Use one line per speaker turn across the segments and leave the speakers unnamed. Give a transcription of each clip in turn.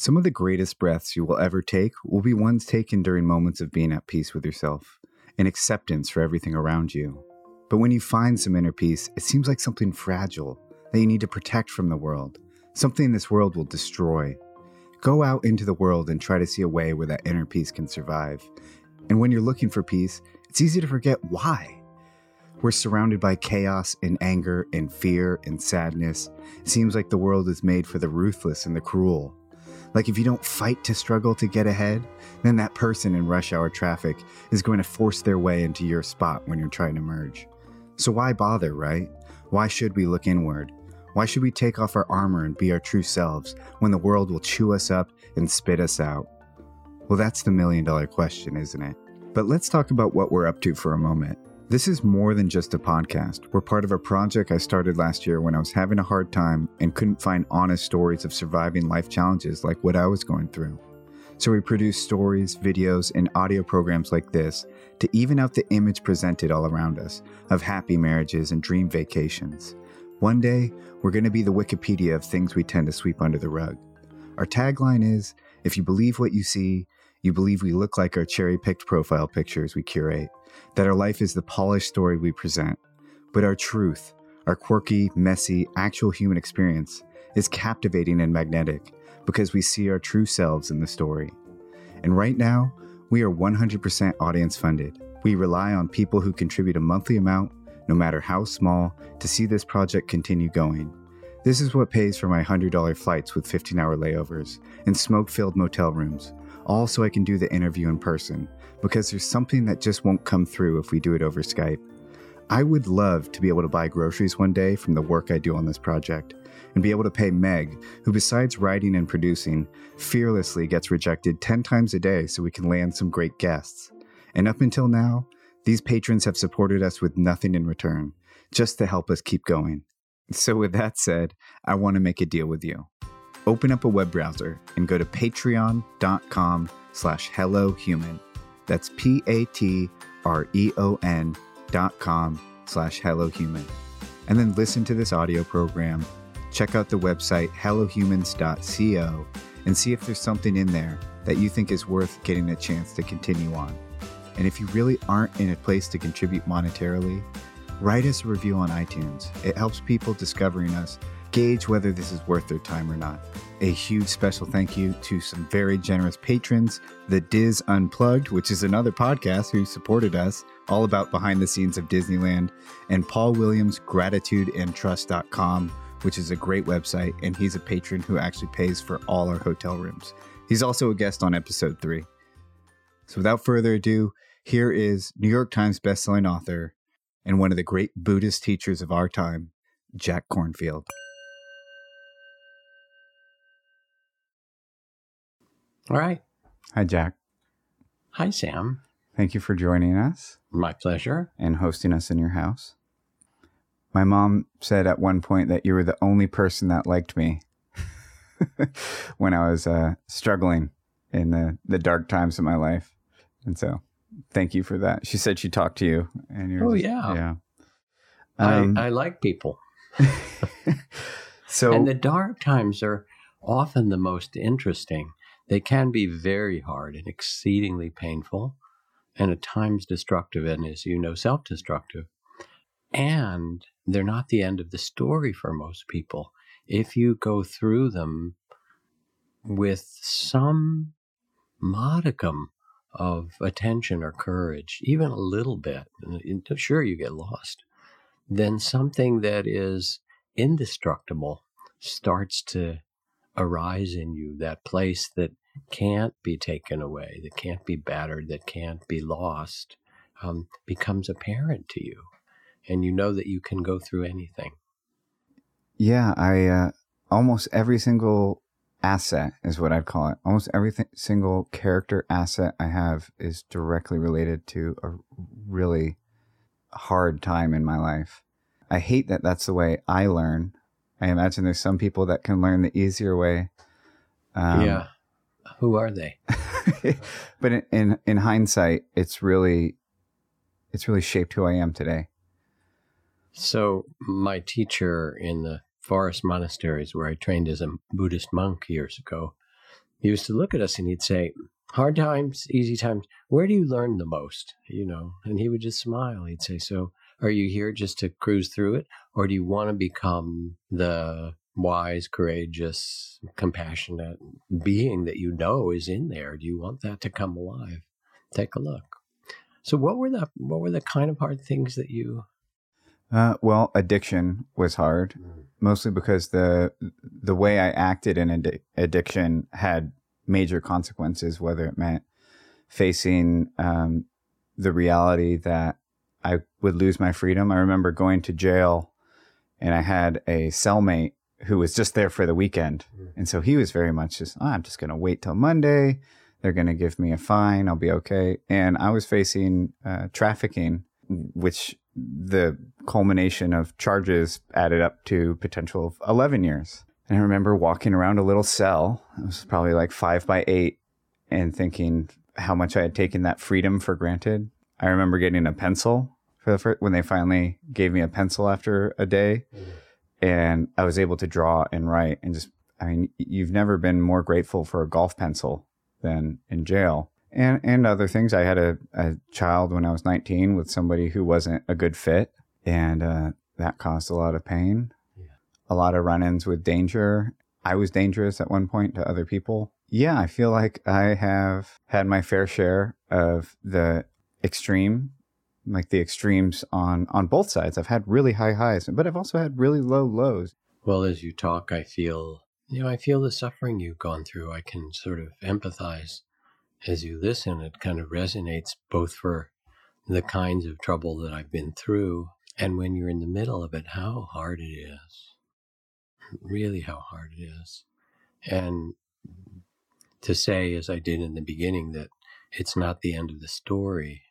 Some of the greatest breaths you will ever take will be ones taken during moments of being at peace with yourself and acceptance for everything around you. But when you find some inner peace, it seems like something fragile that you need to protect from the world, something this world will destroy. Go out into the world and try to see a way where that inner peace can survive. And when you're looking for peace, it's easy to forget why. We're surrounded by chaos and anger and fear and sadness. It seems like the world is made for the ruthless and the cruel. Like if you don't fight to struggle to get ahead, then that person in rush hour traffic is going to force their way into your spot when you're trying to merge. So why bother, right? Why should we look inward? Why should we take off our armor and be our true selves when the world will chew us up and spit us out? Well, that's the million dollar question, isn't it? But let's talk about what we're up to for a moment. This is more than just a podcast. We're part of a project I started last year when I was having a hard time and couldn't find honest stories of surviving life challenges like what I was going through. So we produce stories, videos, and audio programs like this to even out the image presented all around us of happy marriages and dream vacations. One day, we're going to be the Wikipedia of things we tend to sweep under the rug. Our tagline is if you believe what you see, you believe we look like our cherry picked profile pictures we curate that our life is the polished story we present, but our truth, our quirky, messy, actual human experience, is captivating and magnetic because we see our true selves in the story. And right now, we are 100% audience funded. We rely on people who contribute a monthly amount, no matter how small, to see this project continue going. This is what pays for my $100 flights with 15 hour layovers and smoke filled motel rooms, all so I can do the interview in person because there's something that just won't come through if we do it over Skype. I would love to be able to buy groceries one day from the work I do on this project and be able to pay Meg, who, besides writing and producing, fearlessly gets rejected 10 times a day so we can land some great guests. And up until now, these patrons have supported us with nothing in return, just to help us keep going. So, with that said, I want to make a deal with you. Open up a web browser and go to patreon.com slash hellohuman that's P A T R E O N dot com slash hello human. And then listen to this audio program. Check out the website hellohumans.co and see if there's something in there that you think is worth getting a chance to continue on. And if you really aren't in a place to contribute monetarily, write us a review on iTunes. It helps people discovering us gauge whether this is worth their time or not. A huge special thank you to some very generous patrons, The DIS Unplugged, which is another podcast who supported us, all about behind the scenes of Disneyland, and Paul Williams, gratitudeandtrust.com, which is a great website, and he's a patron who actually pays for all our hotel rooms. He's also a guest on episode three. So without further ado, here is New York Times bestselling author and one of the great Buddhist teachers of our time, Jack Kornfield.
All right.
Hi, Jack.
Hi, Sam.
Thank you for joining us
My pleasure.
and hosting us in your house. My mom said at one point that you were the only person that liked me when I was uh, struggling in the, the dark times of my life. And so thank you for that. She said she talked to you. And you're
Oh,
just-
yeah.
Yeah. Um,
I, I like people.
so,
and the dark times are often the most interesting. They can be very hard and exceedingly painful, and at times destructive, and as you know, self destructive. And they're not the end of the story for most people. If you go through them with some modicum of attention or courage, even a little bit, sure, you get lost, then something that is indestructible starts to arise in you, that place that can't be taken away, that can't be battered, that can't be lost, um, becomes apparent to you. And you know that you can go through anything.
yeah, I uh, almost every single asset is what I'd call it. Almost every th- single character asset I have is directly related to a really hard time in my life. I hate that that's the way I learn. I imagine there's some people that can learn the easier way. Um,
yeah. Who are they?
but in, in in hindsight, it's really it's really shaped who I am today.
So, my teacher in the forest monasteries where I trained as a Buddhist monk years ago he used to look at us and he'd say, hard times, easy times, where do you learn the most? You know, and he would just smile. He'd say, so are you here just to cruise through it? Or do you want to become the wise, courageous, compassionate being that you know is in there? Do you want that to come alive? Take a look. So what were the what were the kind of hard things that you
uh, well, addiction was hard, mm. mostly because the the way I acted in ad- addiction had major consequences. Whether it meant facing um, the reality that I would lose my freedom. I remember going to jail, and I had a cellmate who was just there for the weekend, mm. and so he was very much just, oh, I'm just going to wait till Monday. They're going to give me a fine. I'll be okay. And I was facing uh, trafficking, which the culmination of charges added up to potential of 11 years. And I remember walking around a little cell, it was probably like five by eight, and thinking how much I had taken that freedom for granted. I remember getting a pencil for the first, when they finally gave me a pencil after a day, and I was able to draw and write. And just, I mean, you've never been more grateful for a golf pencil than in jail and and other things. I had a, a child when I was 19 with somebody who wasn't a good fit, and uh, that caused a lot of pain, yeah. a lot of run-ins with danger. I was dangerous at one point to other people. Yeah, I feel like I have had my fair share of the extreme, like the extremes on on both sides. I've had really high highs, but I've also had really low lows.
Well, as you talk, I feel you know I feel the suffering you've gone through. I can sort of empathize as you listen, it kind of resonates both for the kinds of trouble that I've been through and when you're in the middle of it, how hard it is. Really, how hard it is. And to say, as I did in the beginning, that it's not the end of the story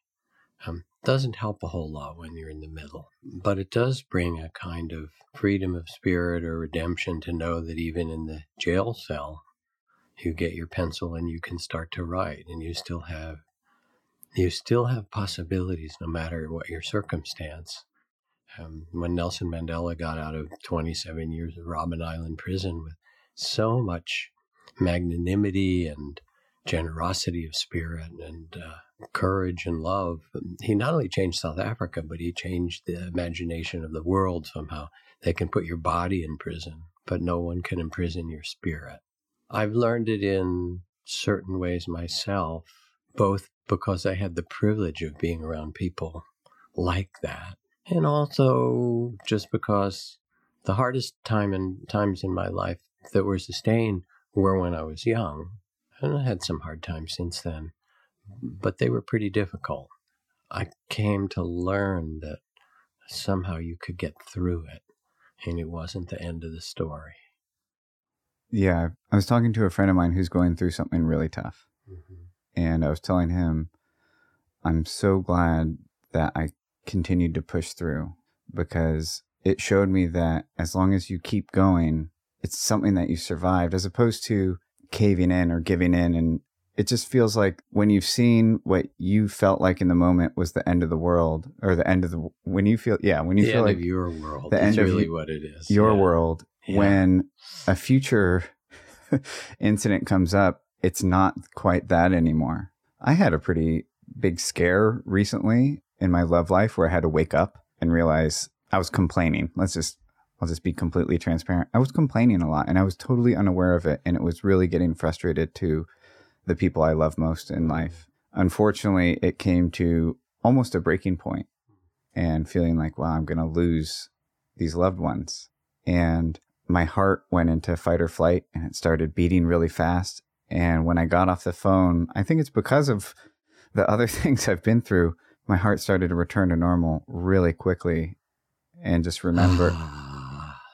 um, doesn't help a whole lot when you're in the middle. But it does bring a kind of freedom of spirit or redemption to know that even in the jail cell, you get your pencil and you can start to write and you still have you still have possibilities no matter what your circumstance um, when nelson mandela got out of 27 years of robben island prison with so much magnanimity and generosity of spirit and uh, courage and love. He not only changed south africa but he changed the imagination of the world somehow. They can put your body in prison but no one can imprison your spirit. I've learned it in certain ways myself, both because I had the privilege of being around people like that, and also just because the hardest time and times in my life that were sustained were when I was young. And I had some hard times since then, but they were pretty difficult. I came to learn that somehow you could get through it, and it wasn't the end of the story.
Yeah, I was talking to a friend of mine who's going through something really tough. Mm-hmm. And I was telling him, I'm so glad that I continued to push through because it showed me that as long as you keep going, it's something that you survived as opposed to caving in or giving in. And it just feels like when you've seen what you felt like in the moment was the end of the world or the end of the, when you feel, yeah, when you
the
feel like
your world, the end really of what it is.
Your yeah. world yeah. when a future incident comes up, it's not quite that anymore. I had a pretty big scare recently in my love life where I had to wake up and realize I was complaining. Let's just I'll just be completely transparent. I was complaining a lot and I was totally unaware of it and it was really getting frustrated to the people I love most in life. Unfortunately, it came to almost a breaking point and feeling like, wow, I'm going to lose these loved ones. And my heart went into fight or flight and it started beating really fast. And when I got off the phone, I think it's because of the other things I've been through, my heart started to return to normal really quickly. And just remember,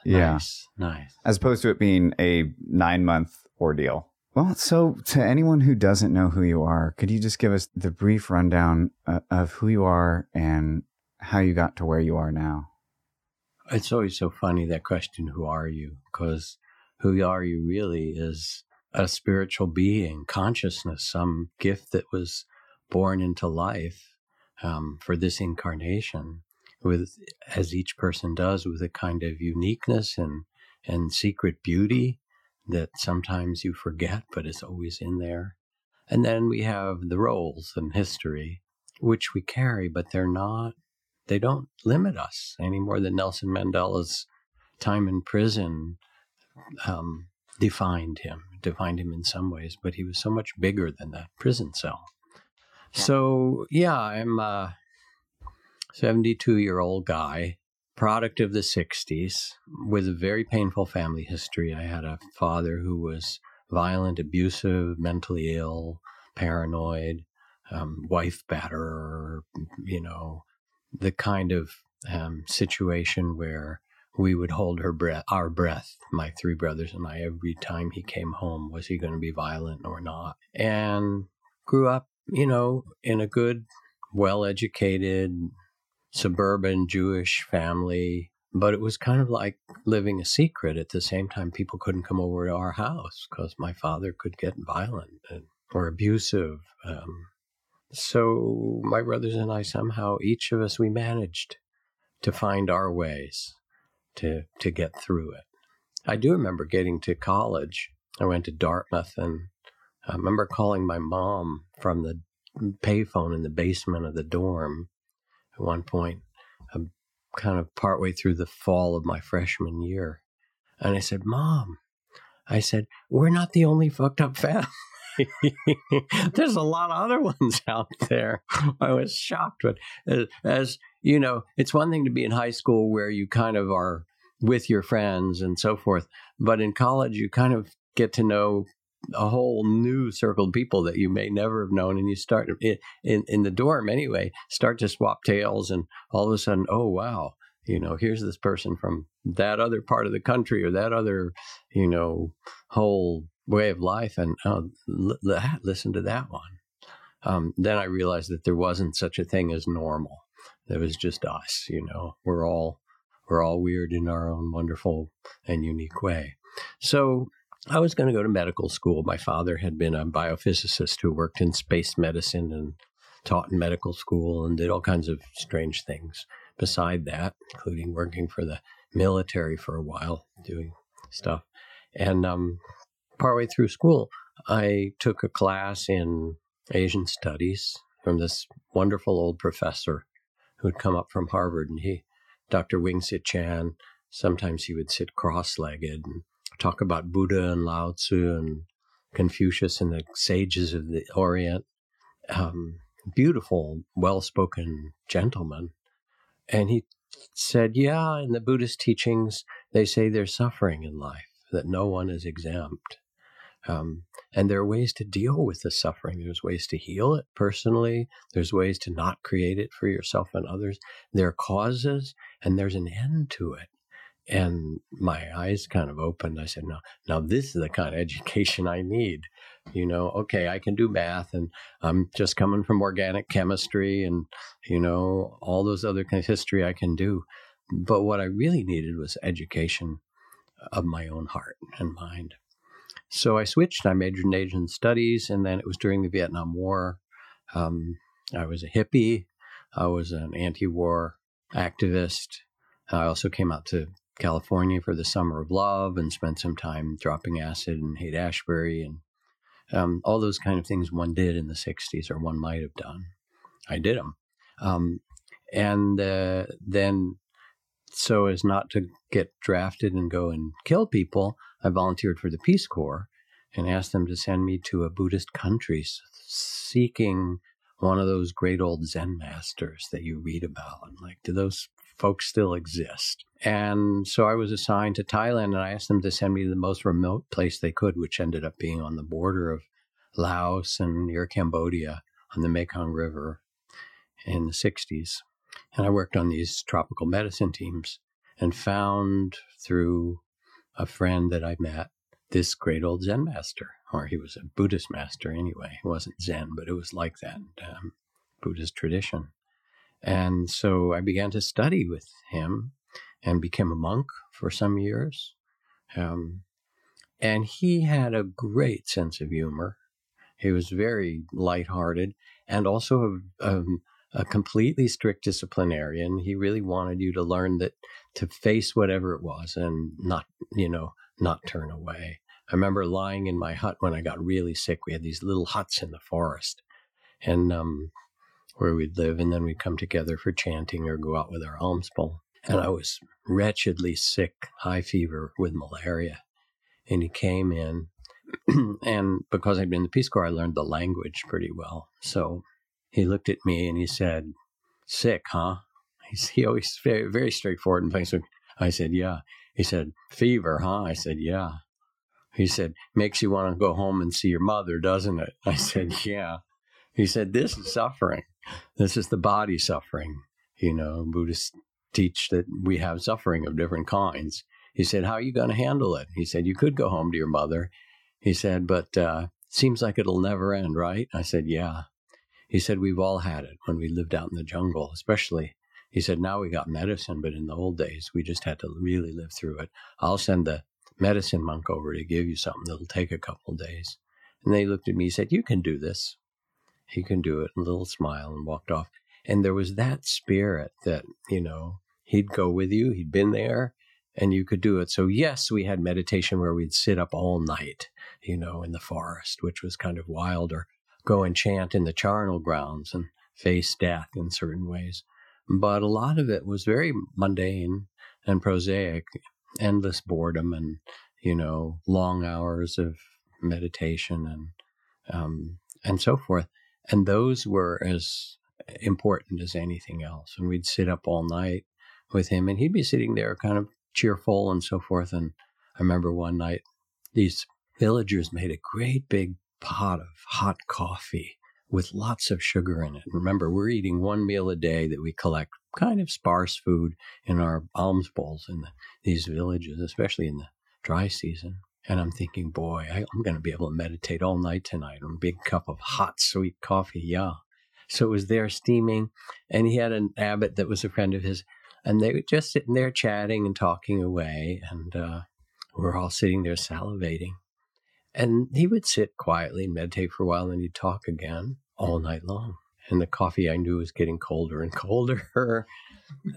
yeah, nice, nice.
As opposed to it being a nine month ordeal. Well, so to anyone who doesn't know who you are, could you just give us the brief rundown uh, of who you are and how you got to where you are now?
It's always so funny that question, who are you? Because who are you really is a spiritual being, consciousness, some gift that was born into life um, for this incarnation, with as each person does, with a kind of uniqueness and and secret beauty that sometimes you forget, but is always in there. And then we have the roles and history, which we carry, but they're not, they don't limit us any more than Nelson Mandela's time in prison um, defined him, defined him in some ways, but he was so much bigger than that prison cell. So, yeah, I'm a 72 year old guy, product of the 60s, with a very painful family history. I had a father who was violent, abusive, mentally ill, paranoid, um, wife batterer, you know, the kind of um, situation where we would hold her breath, our breath, my three brothers and I, every time he came home. Was he going to be violent or not? And grew up, you know, in a good, well educated, suburban Jewish family. But it was kind of like living a secret. At the same time, people couldn't come over to our house because my father could get violent and, or abusive. Um, so my brothers and I somehow, each of us, we managed to find our ways to to get through it. I do remember getting to college. I went to Dartmouth, and I remember calling my mom from the payphone in the basement of the dorm at one point, um, kind of partway through the fall of my freshman year, and I said, "Mom," I said, "We're not the only fucked up family." There's a lot of other ones out there. I was shocked, but as, as you know, it's one thing to be in high school where you kind of are with your friends and so forth, but in college you kind of get to know a whole new circle of people that you may never have known and you start in, in, the dorm anyway start to swap tales and all of a sudden oh wow you know here's this person from that other part of the country or that other you know whole way of life and oh, l- listen to that one. Um, then i realized that there wasn't such a thing as normal. There was just us you know we're all we're all weird in our own wonderful and unique way. So i was going to go to medical school my father had been a biophysicist who worked in space medicine and taught in medical school and did all kinds of strange things beside that including working for the military for a while doing stuff and um, partway through school, I took a class in Asian studies from this wonderful old professor who'd come up from Harvard, and he, Dr. Wing-tsit Chan, sometimes he would sit cross-legged and talk about Buddha and Lao Tzu and Confucius and the sages of the Orient. Um, beautiful, well-spoken gentleman, and he said, "Yeah, in the Buddhist teachings, they say there's suffering in life, that no one is exempt." Um, and there are ways to deal with the suffering. There's ways to heal it personally. There's ways to not create it for yourself and others. There are causes and there's an end to it. And my eyes kind of opened. I said, no, now this is the kind of education I need. You know, okay, I can do math and I'm just coming from organic chemistry and, you know, all those other kind of history I can do. But what I really needed was education of my own heart and mind. So I switched. I majored in Asian studies, and then it was during the Vietnam War. Um, I was a hippie. I was an anti-war activist. I also came out to California for the Summer of Love and spent some time dropping acid in Haight Ashbury and um, all those kind of things one did in the 60s or one might have done. I did them. Um, and uh, then, so as not to get drafted and go and kill people, I volunteered for the Peace Corps and asked them to send me to a Buddhist country seeking one of those great old Zen masters that you read about. I'm like, do those folks still exist? And so I was assigned to Thailand and I asked them to send me to the most remote place they could, which ended up being on the border of Laos and near Cambodia on the Mekong River in the 60s. And I worked on these tropical medicine teams and found through a friend that I met, this great old Zen master, or he was a Buddhist master anyway. It wasn't Zen, but it was like that um, Buddhist tradition. And so I began to study with him and became a monk for some years. Um, and he had a great sense of humor. He was very lighthearted and also a, um, a completely strict disciplinarian. He really wanted you to learn that to face whatever it was and not, you know, not turn away. I remember lying in my hut when I got really sick. We had these little huts in the forest, and um, where we'd live, and then we'd come together for chanting or go out with our alms bowl. And I was wretchedly sick, high fever with malaria. And he came in, and because I'd been in the Peace Corps, I learned the language pretty well. So he looked at me and he said, "Sick, huh?" He's, he always very very straightforward and things. I said, "Yeah." He said, "Fever, huh?" I said, "Yeah." He said, "Makes you want to go home and see your mother, doesn't it?" I said, "Yeah." He said, "This is suffering. This is the body suffering." You know, Buddhists teach that we have suffering of different kinds. He said, How are you going to handle it? He said, You could go home to your mother. He said, But uh, seems like it'll never end, right? I said, Yeah. He said, We've all had it when we lived out in the jungle, especially. He said, Now we got medicine, but in the old days, we just had to really live through it. I'll send the medicine monk over to give you something that'll take a couple days. And they looked at me, he said, You can do this. He can do it. a little smile and walked off. And there was that spirit that, you know, he'd go with you. He'd been there and you could do it. So, yes, we had meditation where we'd sit up all night, you know, in the forest, which was kind of wild, or go and chant in the charnel grounds and face death in certain ways. But a lot of it was very mundane and prosaic, endless boredom and, you know, long hours of meditation and, um, and so forth. And those were as important as anything else. And we'd sit up all night with him, and he'd be sitting there kind of cheerful and so forth. And I remember one night, these villagers made a great big pot of hot coffee with lots of sugar in it. Remember, we're eating one meal a day that we collect kind of sparse food in our alms bowls in the, these villages, especially in the dry season. And I'm thinking, boy, I, am going to be able to meditate all night tonight on a big cup of hot, sweet coffee. Yeah. So it was there steaming. And he had an abbot that was a friend of his and they were just sitting there chatting and talking away, and uh, we're all sitting there salivating. And he would sit quietly and meditate for a while, and he'd talk again all night long. And the coffee I knew was getting colder and colder.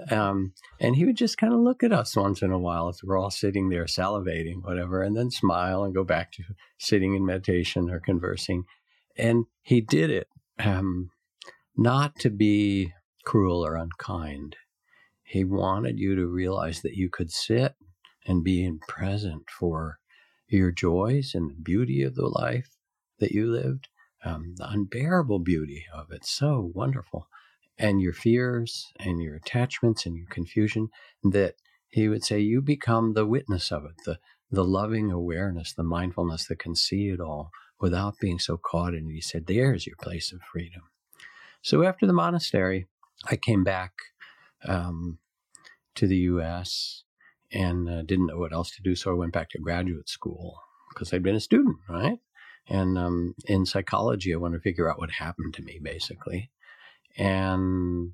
um, and he would just kind of look at us once in a while as we're all sitting there salivating, whatever, and then smile and go back to sitting in meditation or conversing. And he did it um, not to be cruel or unkind. He wanted you to realize that you could sit and be in present for your joys and the beauty of the life that you lived, um, the unbearable beauty of it. So wonderful. And your fears and your attachments and your confusion, that he would say you become the witness of it, the, the loving awareness, the mindfulness that can see it all without being so caught in it. He said, There's your place of freedom. So after the monastery, I came back um, to the U.S. and uh, didn't know what else to do, so I went back to graduate school because I'd been a student, right? And um, in psychology, I want to figure out what happened to me, basically, and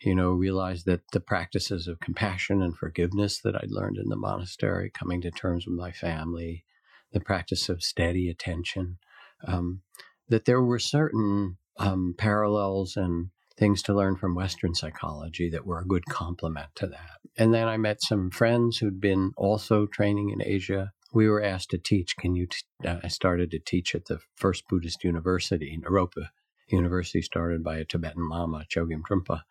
you know, realize that the practices of compassion and forgiveness that I'd learned in the monastery, coming to terms with my family, the practice of steady attention, um, that there were certain um, parallels and things to learn from Western psychology that were a good complement to that. And then I met some friends who'd been also training in Asia. We were asked to teach. Can you? T- uh, I started to teach at the first Buddhist university, Naropa University, started by a Tibetan Lama, Chogyam Trungpa.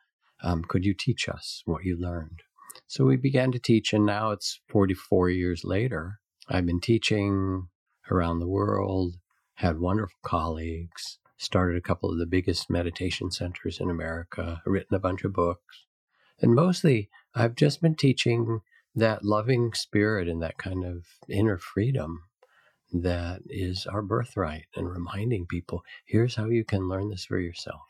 Um, could you teach us what you learned? So we began to teach, and now it's 44 years later. I've been teaching around the world, had wonderful colleagues, started a couple of the biggest meditation centers in America, written a bunch of books. And mostly, I've just been teaching that loving spirit and that kind of inner freedom that is our birthright and reminding people here's how you can learn this for yourself.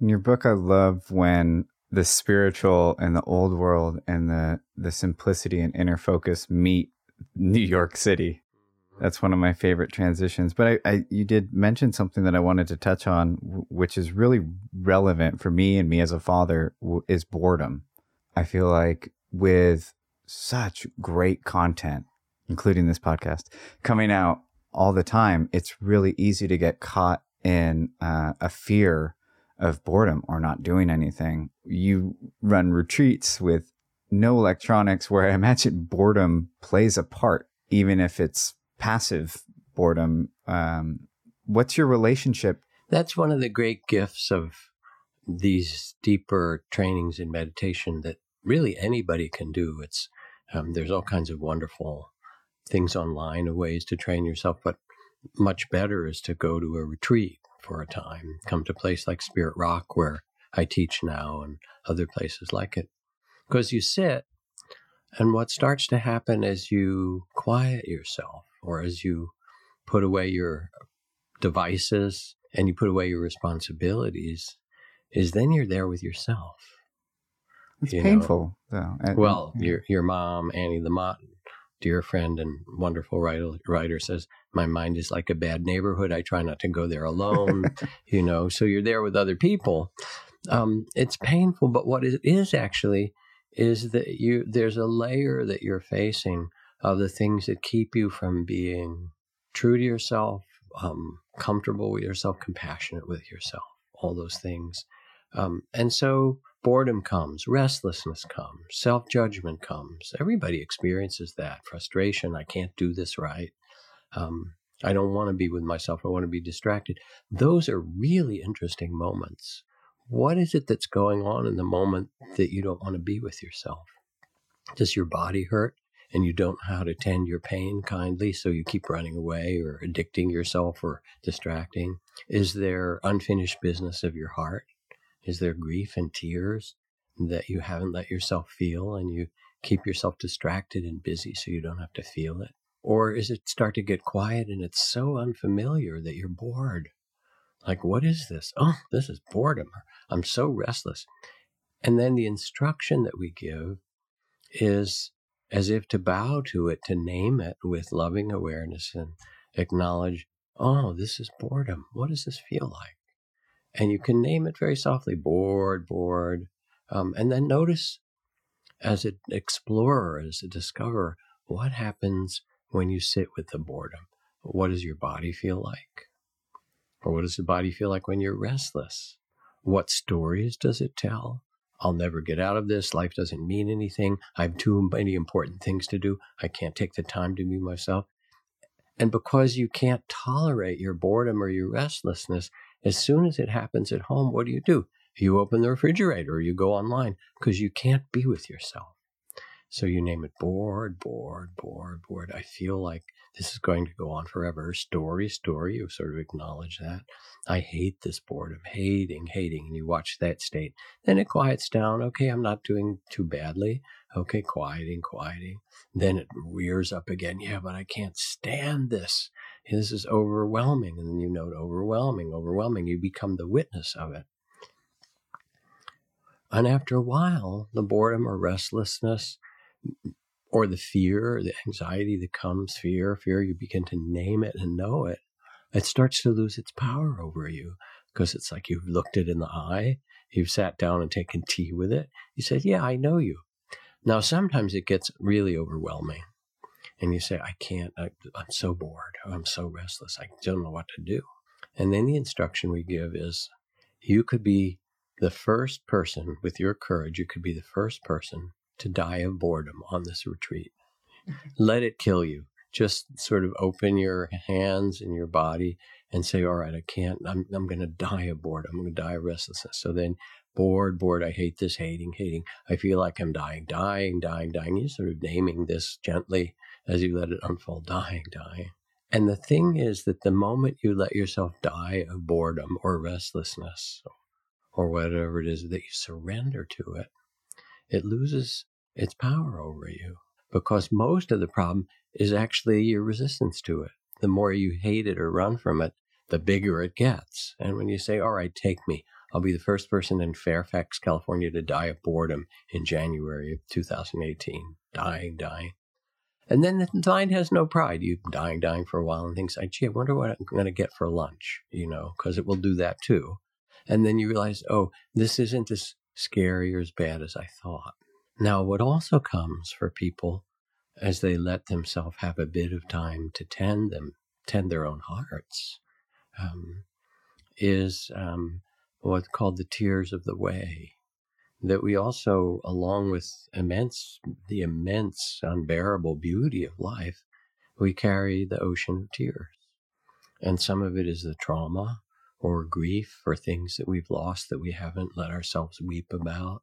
In your book, I love when the spiritual and the old world and the, the simplicity and inner focus meet New York City mm-hmm. that's one of my favorite transitions. But I, I, you did mention something that I wanted to touch on, which is really relevant for me and me as a father, is boredom. I feel like with such great content, including this podcast, coming out all the time, it's really easy to get caught in uh, a fear of boredom or not doing anything. You run retreats with no electronics, where I imagine boredom plays a part, even if it's passive boredom. Um, what's your relationship?
That's one of the great gifts of these deeper trainings in meditation that really anybody can do. It's um, there's all kinds of wonderful things online, of ways to train yourself, but much better is to go to a retreat for a time. Come to a place like Spirit Rock, where I teach now, and other places like it. Because you sit, and what starts to happen as you quiet yourself, or as you put away your devices and you put away your responsibilities, is then you're there with yourself.
It's painful, know? though.
Well, your your mom, Annie Lamott, dear friend and wonderful writer, writer says, My mind is like a bad neighborhood. I try not to go there alone, you know, so you're there with other people. Um, it's painful, but what it is actually is that you there's a layer that you're facing of the things that keep you from being true to yourself, um, comfortable with yourself, compassionate with yourself, all those things. Um, and so boredom comes, restlessness comes, self judgment comes. Everybody experiences that frustration. I can't do this right. Um, I don't want to be with myself. I want to be distracted. Those are really interesting moments. What is it that's going on in the moment that you don't want to be with yourself? Does your body hurt and you don't know how to tend your pain kindly, so you keep running away or addicting yourself or distracting? Is there unfinished business of your heart? Is there grief and tears that you haven't let yourself feel and you keep yourself distracted and busy so you don't have to feel it? Or is it start to get quiet and it's so unfamiliar that you're bored? Like, what is this? Oh, this is boredom. I'm so restless. And then the instruction that we give is as if to bow to it, to name it with loving awareness and acknowledge, oh, this is boredom. What does this feel like? And you can name it very softly bored, bored. Um, and then notice as an explorer, as a discoverer, what happens when you sit with the boredom? What does your body feel like? Or what does the body feel like when you're restless? What stories does it tell? I'll never get out of this. Life doesn't mean anything. I have too many important things to do. I can't take the time to be myself. And because you can't tolerate your boredom or your restlessness, as soon as it happens at home, what do you do? You open the refrigerator or you go online because you can't be with yourself. So you name it bored, bored, bored, bored. I feel like this is going to go on forever. Story, story. You sort of acknowledge that. I hate this boredom, hating, hating. And you watch that state. Then it quiets down. Okay, I'm not doing too badly. Okay, quieting, quieting. Then it rears up again. Yeah, but I can't stand this this is overwhelming. And then you note overwhelming, overwhelming. You become the witness of it. And after a while, the boredom or restlessness or the fear, or the anxiety that comes, fear, fear, you begin to name it and know it. It starts to lose its power over you because it's like you've looked it in the eye, you've sat down and taken tea with it. You said, Yeah, I know you. Now, sometimes it gets really overwhelming and you say, I can't, I, am so bored, I'm so restless, I don't know what to do. And then the instruction we give is you could be the first person with your courage, you could be the first person to die of boredom on this retreat. Mm-hmm. Let it kill you. Just sort of open your hands and your body and say, All right, I can't, I'm, I'm going to die of boredom. I'm going to die of restlessness. So then, bored, bored, I hate this, hating, hating. I feel like I'm dying, dying, dying, dying. You're sort of naming this gently as you let it unfold, dying, dying. And the thing is that the moment you let yourself die of boredom or restlessness or whatever it is that you surrender to it, it loses its power over you because most of the problem is actually your resistance to it. The more you hate it or run from it, the bigger it gets. And when you say, All right, take me, I'll be the first person in Fairfax, California to die of boredom in January of 2018. Dying, dying. And then the mind has no pride. You dying, dying for a while and thinks, gee, I wonder what I'm going to get for lunch, you know, because it will do that too. And then you realize, oh, this isn't as scary or as bad as I thought. Now, what also comes for people as they let themselves have a bit of time to tend them, tend their own hearts, um, is um, what's called the tears of the way that we also, along with immense, the immense, unbearable beauty of life, we carry the ocean of tears. And some of it is the trauma or grief for things that we've lost that we haven't let ourselves weep about,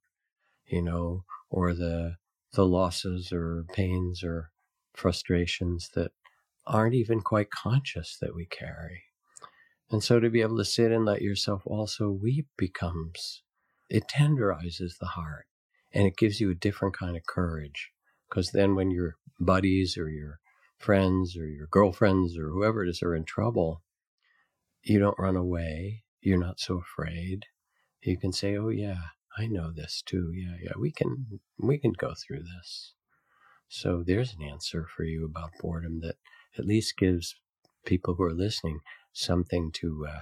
you know, or the the losses or pains or frustrations that aren't even quite conscious that we carry. And so to be able to sit and let yourself also weep becomes, it tenderizes the heart and it gives you a different kind of courage. Because then when your buddies or your friends or your girlfriends or whoever it is are in trouble, you don't run away. You're not so afraid. You can say, "Oh yeah, I know this too. Yeah, yeah, we can we can go through this." So there's an answer for you about boredom that at least gives people who are listening something to uh,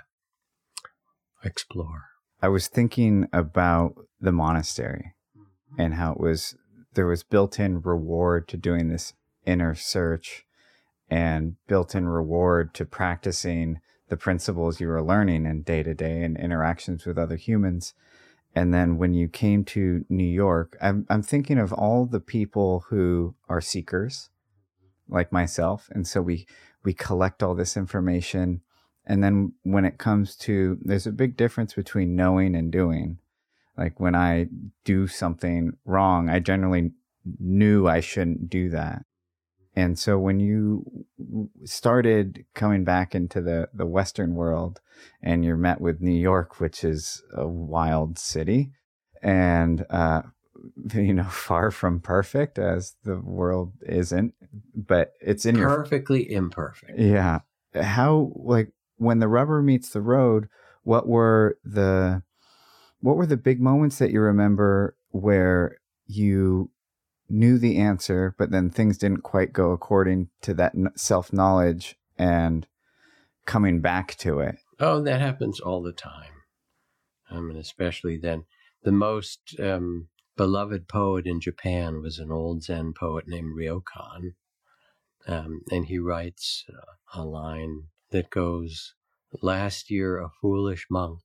explore.
I was thinking about the monastery mm-hmm. and how it was there was built-in reward to doing this inner search and built-in reward to practicing the principles you were learning in day to day and interactions with other humans. And then when you came to New York, I'm, I'm thinking of all the people who are seekers like myself. And so we, we collect all this information. And then when it comes to, there's a big difference between knowing and doing. Like when I do something wrong, I generally knew I shouldn't do that. And so when you started coming back into the, the Western world and you're met with New York, which is a wild city and, uh, you know, far from perfect as the world isn't, but it's in
perfectly
your
perfectly imperfect.
Yeah. How, like, when the rubber meets the road, what were the, what were the big moments that you remember where you knew the answer, but then things didn't quite go according to that self knowledge and coming back to it.
Oh, that happens all the time. I mean, especially then. The most um, beloved poet in Japan was an old Zen poet named Ryokan. Um, and he writes uh, a line that goes, Last year, a foolish monk.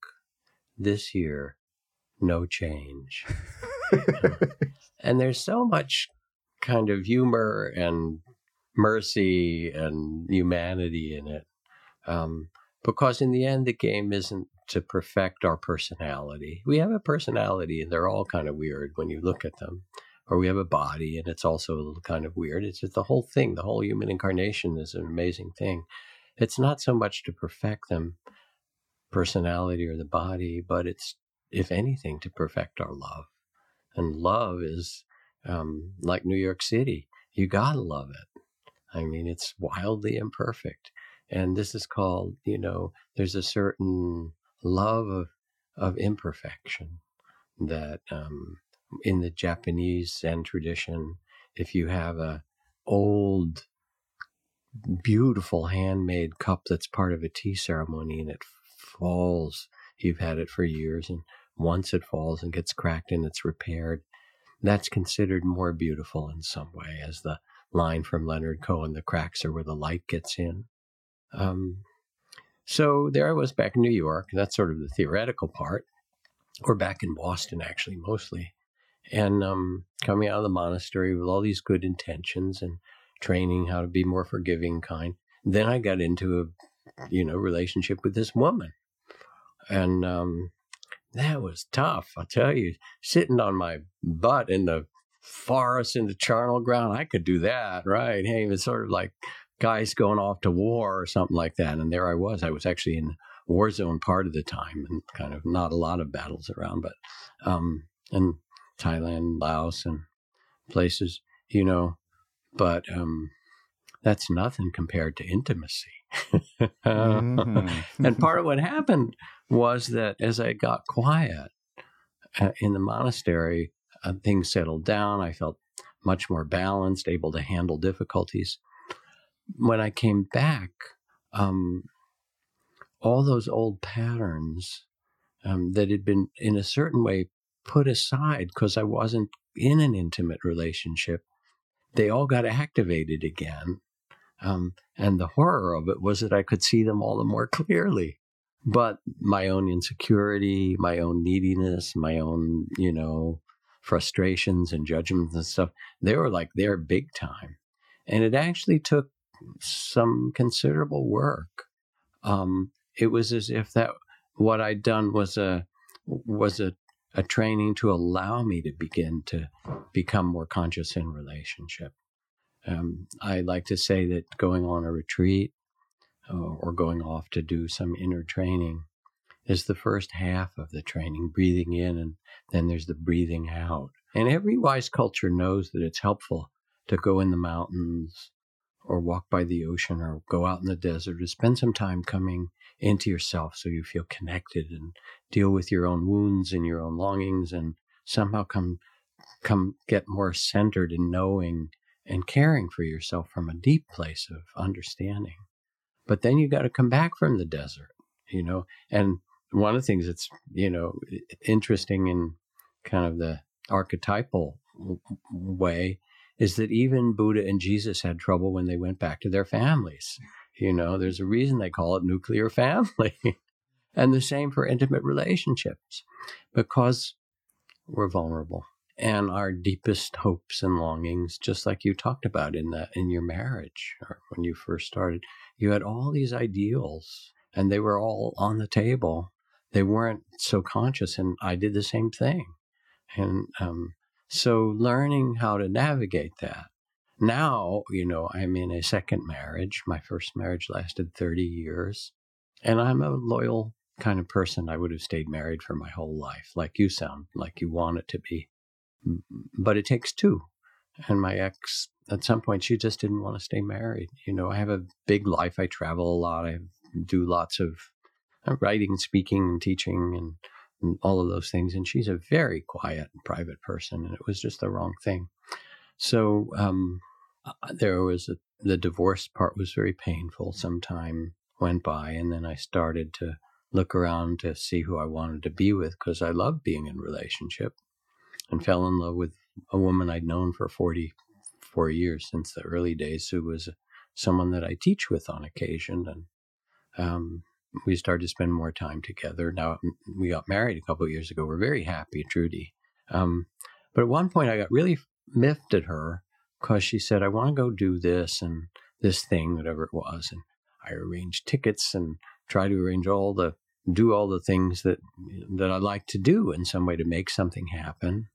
This year, no change. and there's so much kind of humor and mercy and humanity in it. Um, because in the end, the game isn't to perfect our personality. We have a personality, and they're all kind of weird when you look at them. Or we have a body, and it's also kind of weird. It's just the whole thing. The whole human incarnation is an amazing thing. It's not so much to perfect them, personality or the body, but it's, if anything, to perfect our love. And love is um, like New York City. You gotta love it. I mean, it's wildly imperfect. And this is called, you know, there's a certain love of, of imperfection that um, in the Japanese Zen tradition, if you have a old, beautiful handmade cup that's part of a tea ceremony and it falls, you've had it for years, and once it falls and gets cracked and it's repaired, that's considered more beautiful in some way, as the line from Leonard Cohen, the cracks are where the light gets in. Um, so there I was back in New York. That's sort of the theoretical part, or back in Boston, actually, mostly. And um, coming out of the monastery with all these good intentions and training how to be more forgiving, kind. Then I got into a, you know, relationship with this woman, and um, that was tough. I tell you, sitting on my butt in the forest in the charnel ground, I could do that, right? Hey, it's sort of like guys going off to war or something like that. And there I was. I was actually in war zone part of the time and kind of not a lot of battles around, but um, in Thailand, Laos, and places, you know. But um, that's nothing compared to intimacy. mm-hmm. and part of what happened was that as I got quiet uh, in the monastery, uh, things settled down. I felt much more balanced, able to handle difficulties. When I came back, um, all those old patterns um, that had been, in a certain way, put aside because I wasn't in an intimate relationship, they all got activated again. Um, and the horror of it was that I could see them all the more clearly. But my own insecurity, my own neediness, my own, you know, frustrations and judgments and stuff, they were like there big time. And it actually took some considerable work. Um, it was as if that what I'd done was a was a, a training to allow me to begin to become more conscious in relationship. Um, I like to say that going on a retreat uh, or going off to do some inner training is the first half of the training, breathing in, and then there's the breathing out. And every wise culture knows that it's helpful to go in the mountains or walk by the ocean or go out in the desert to spend some time coming into yourself so you feel connected and deal with your own wounds and your own longings and somehow come come get more centered in knowing and caring for yourself from a deep place of understanding. But then you got to come back from the desert, you know. And one of the things that's, you know, interesting in kind of the archetypal way is that even Buddha and Jesus had trouble when they went back to their families. You know, there's a reason they call it nuclear family. and the same for intimate relationships because we're vulnerable and our deepest hopes and longings just like you talked about in that in your marriage or when you first started you had all these ideals and they were all on the table they weren't so conscious and i did the same thing and um, so learning how to navigate that. Now, you know, I'm in a second marriage. My first marriage lasted 30 years. And I'm a loyal kind of person. I would have stayed married for my whole life, like you sound, like you want it to be. But it takes two. And my ex, at some point, she just didn't want to stay married. You know, I have a big life. I travel a lot. I do lots of uh, writing, speaking, and teaching, and and all of those things. And she's a very quiet and private person, and it was just the wrong thing. So um, uh, there was a, the divorce part was very painful. Some time went by, and then I started to look around to see who I wanted to be with because I loved being in relationship, and fell in love with a woman I'd known for forty four years since the early days, who was someone that I teach with on occasion, and um, we started to spend more time together. Now we got married a couple of years ago. We're very happy, Trudy. Um, but at one point, I got really miffed at her because she said, "I want to go do this and this thing, whatever it was." And I arranged tickets and tried to arrange all the do all the things that that I like to do in some way to make something happen.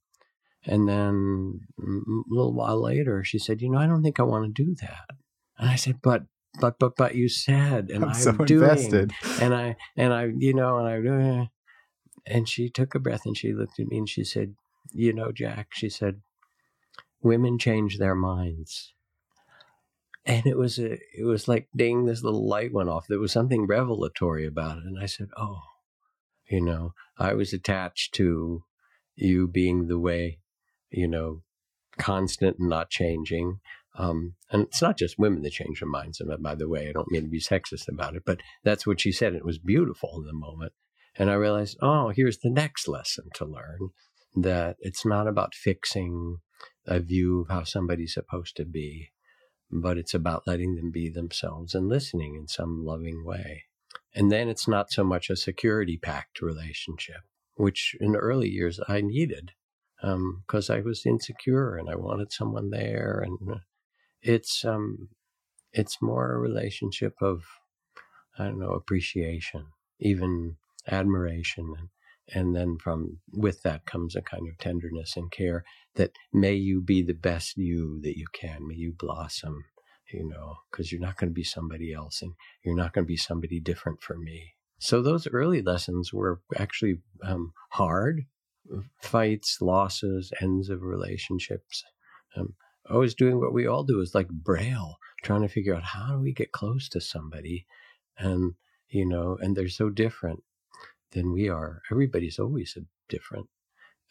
And then a little while later, she said, "You know, I don't think I want to do that." And I said, "But but but but you said and
I'm,
I'm
so
doing
invested.
and I and I you know and I uh, and she took a breath and she looked at me and she said, "You know, Jack," she said, "women change their minds." And it was a it was like ding this little light went off. There was something revelatory about it and I said, "Oh, you know, I was attached to you being the way, you know, constant and not changing. Um, and it's not just women that change their minds. And by the way, I don't mean to be sexist about it, but that's what she said. It was beautiful in the moment. And I realized, oh, here's the next lesson to learn that it's not about fixing a view of how somebody's supposed to be, but it's about letting them be themselves and listening in some loving way. And then it's not so much a security packed relationship, which in the early years I needed because um, I was insecure and I wanted someone there. And uh, it's um, it's more a relationship of I don't know appreciation, even admiration, and and then from with that comes a kind of tenderness and care that may you be the best you that you can, may you blossom, you know, because you're not going to be somebody else, and you're not going to be somebody different for me. So those early lessons were actually um, hard, fights, losses, ends of relationships. Um, I was doing what we all do is like braille, trying to figure out how do we get close to somebody, and you know, and they're so different than we are. Everybody's always different,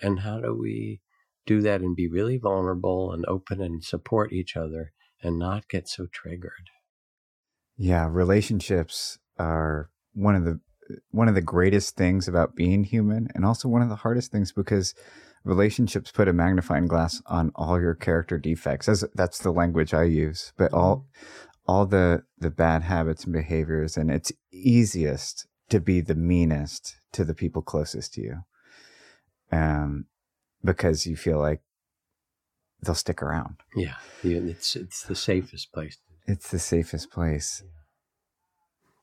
and how do we do that and be really vulnerable and open and support each other and not get so triggered?
Yeah, relationships are one of the one of the greatest things about being human and also one of the hardest things because relationships put a magnifying glass on all your character defects as that's the language i use but all mm-hmm. all the the bad habits and behaviors and it's easiest to be the meanest to the people closest to you um because you feel like they'll stick around
yeah it's it's the safest place
It's the safest place.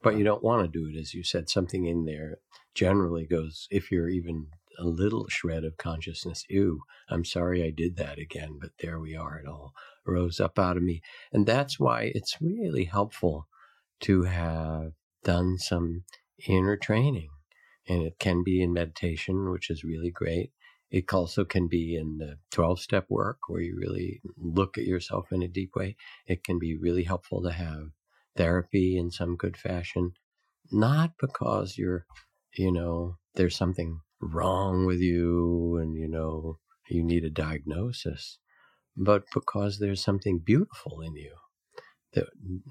But you don't want to do it, as you said. Something in there generally goes, if you're even a little shred of consciousness, ew, I'm sorry I did that again, but there we are. It all rose up out of me. And that's why it's really helpful to have done some inner training. And it can be in meditation, which is really great. It also can be in the 12 step work where you really look at yourself in a deep way. It can be really helpful to have therapy in some good fashion, not because you're, you know, there's something wrong with you and, you know, you need a diagnosis, but because there's something beautiful in you that,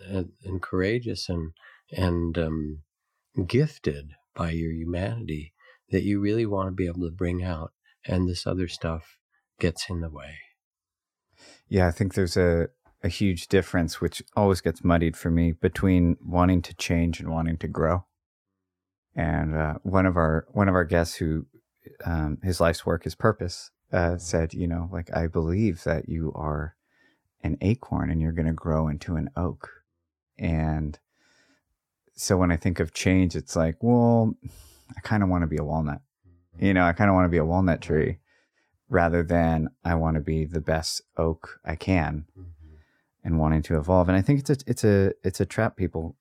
and, and courageous and, and um, gifted by your humanity that you really want to be able to bring out, and this other stuff gets in the way.
Yeah, I think there's a, a huge difference, which always gets muddied for me, between wanting to change and wanting to grow. And uh, one of our one of our guests, who um, his life's work is purpose, uh, said, you know, like I believe that you are an acorn and you're going to grow into an oak. And so when I think of change, it's like, well, I kind of want to be a walnut. You know, I kind of want to be a walnut tree rather than I want to be the best oak I can mm-hmm. And wanting to evolve. And I think it's a it's a it's a trap people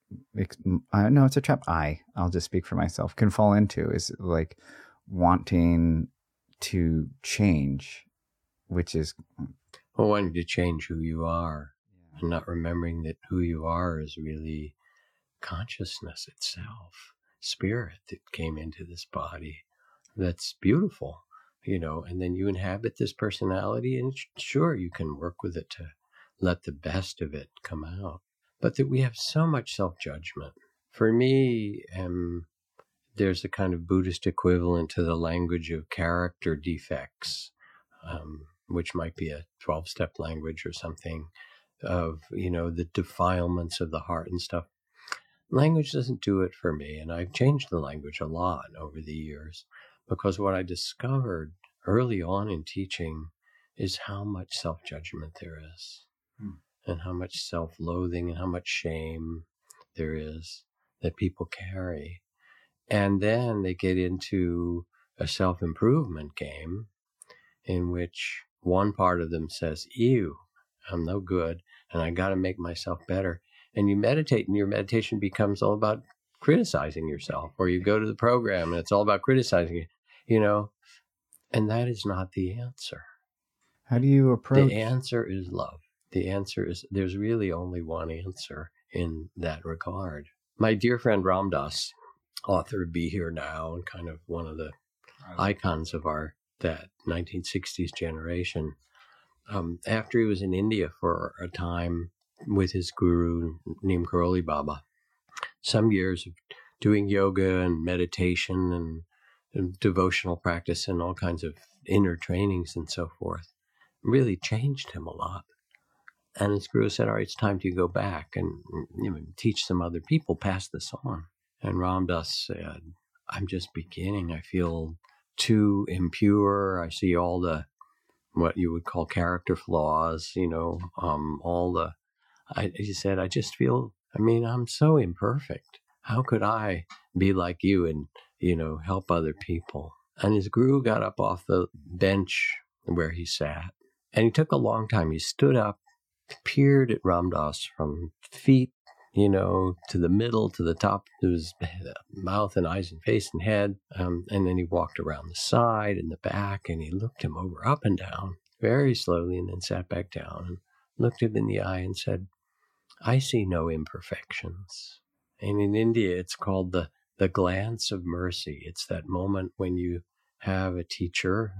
I know it's a trap I, I'll just speak for myself, can fall into is like wanting to change, which is
well, wanting to change who you are yeah. and not remembering that who you are is really consciousness itself, spirit that came into this body. That's beautiful, you know, and then you inhabit this personality, and sure, you can work with it to let the best of it come out. But that we have so much self judgment. For me, um, there's a kind of Buddhist equivalent to the language of character defects, um, which might be a 12 step language or something of, you know, the defilements of the heart and stuff language doesn't do it for me. And I've changed the language a lot over the years because what I discovered early on in teaching is how much self judgment there is hmm. and how much self loathing and how much shame there is that people carry. And then they get into a self improvement game in which one part of them says, Ew, I'm no good and I got to make myself better and you meditate and your meditation becomes all about criticizing yourself or you go to the program and it's all about criticizing you you know and that is not the answer
how do you approach
the answer is love the answer is there's really only one answer in that regard my dear friend Ram Dass, author of be here now and kind of one of the icons of our that 1960s generation um, after he was in india for a time with his guru, Neem Karoli Baba. Some years of doing yoga and meditation and, and devotional practice and all kinds of inner trainings and so forth really changed him a lot. And his guru said, All right, it's time to go back and you know, teach some other people, pass this on. And Ram Dass said, I'm just beginning. I feel too impure. I see all the what you would call character flaws, you know, um, all the I, he said, I just feel, I mean, I'm so imperfect. How could I be like you and, you know, help other people? And his guru got up off the bench where he sat and he took a long time. He stood up, peered at Ram Dass from feet, you know, to the middle, to the top of his mouth and eyes and face and head. Um, and then he walked around the side and the back and he looked him over up and down very slowly and then sat back down and looked him in the eye and said, I see no imperfections. And in India, it's called the, the glance of mercy. It's that moment when you have a teacher,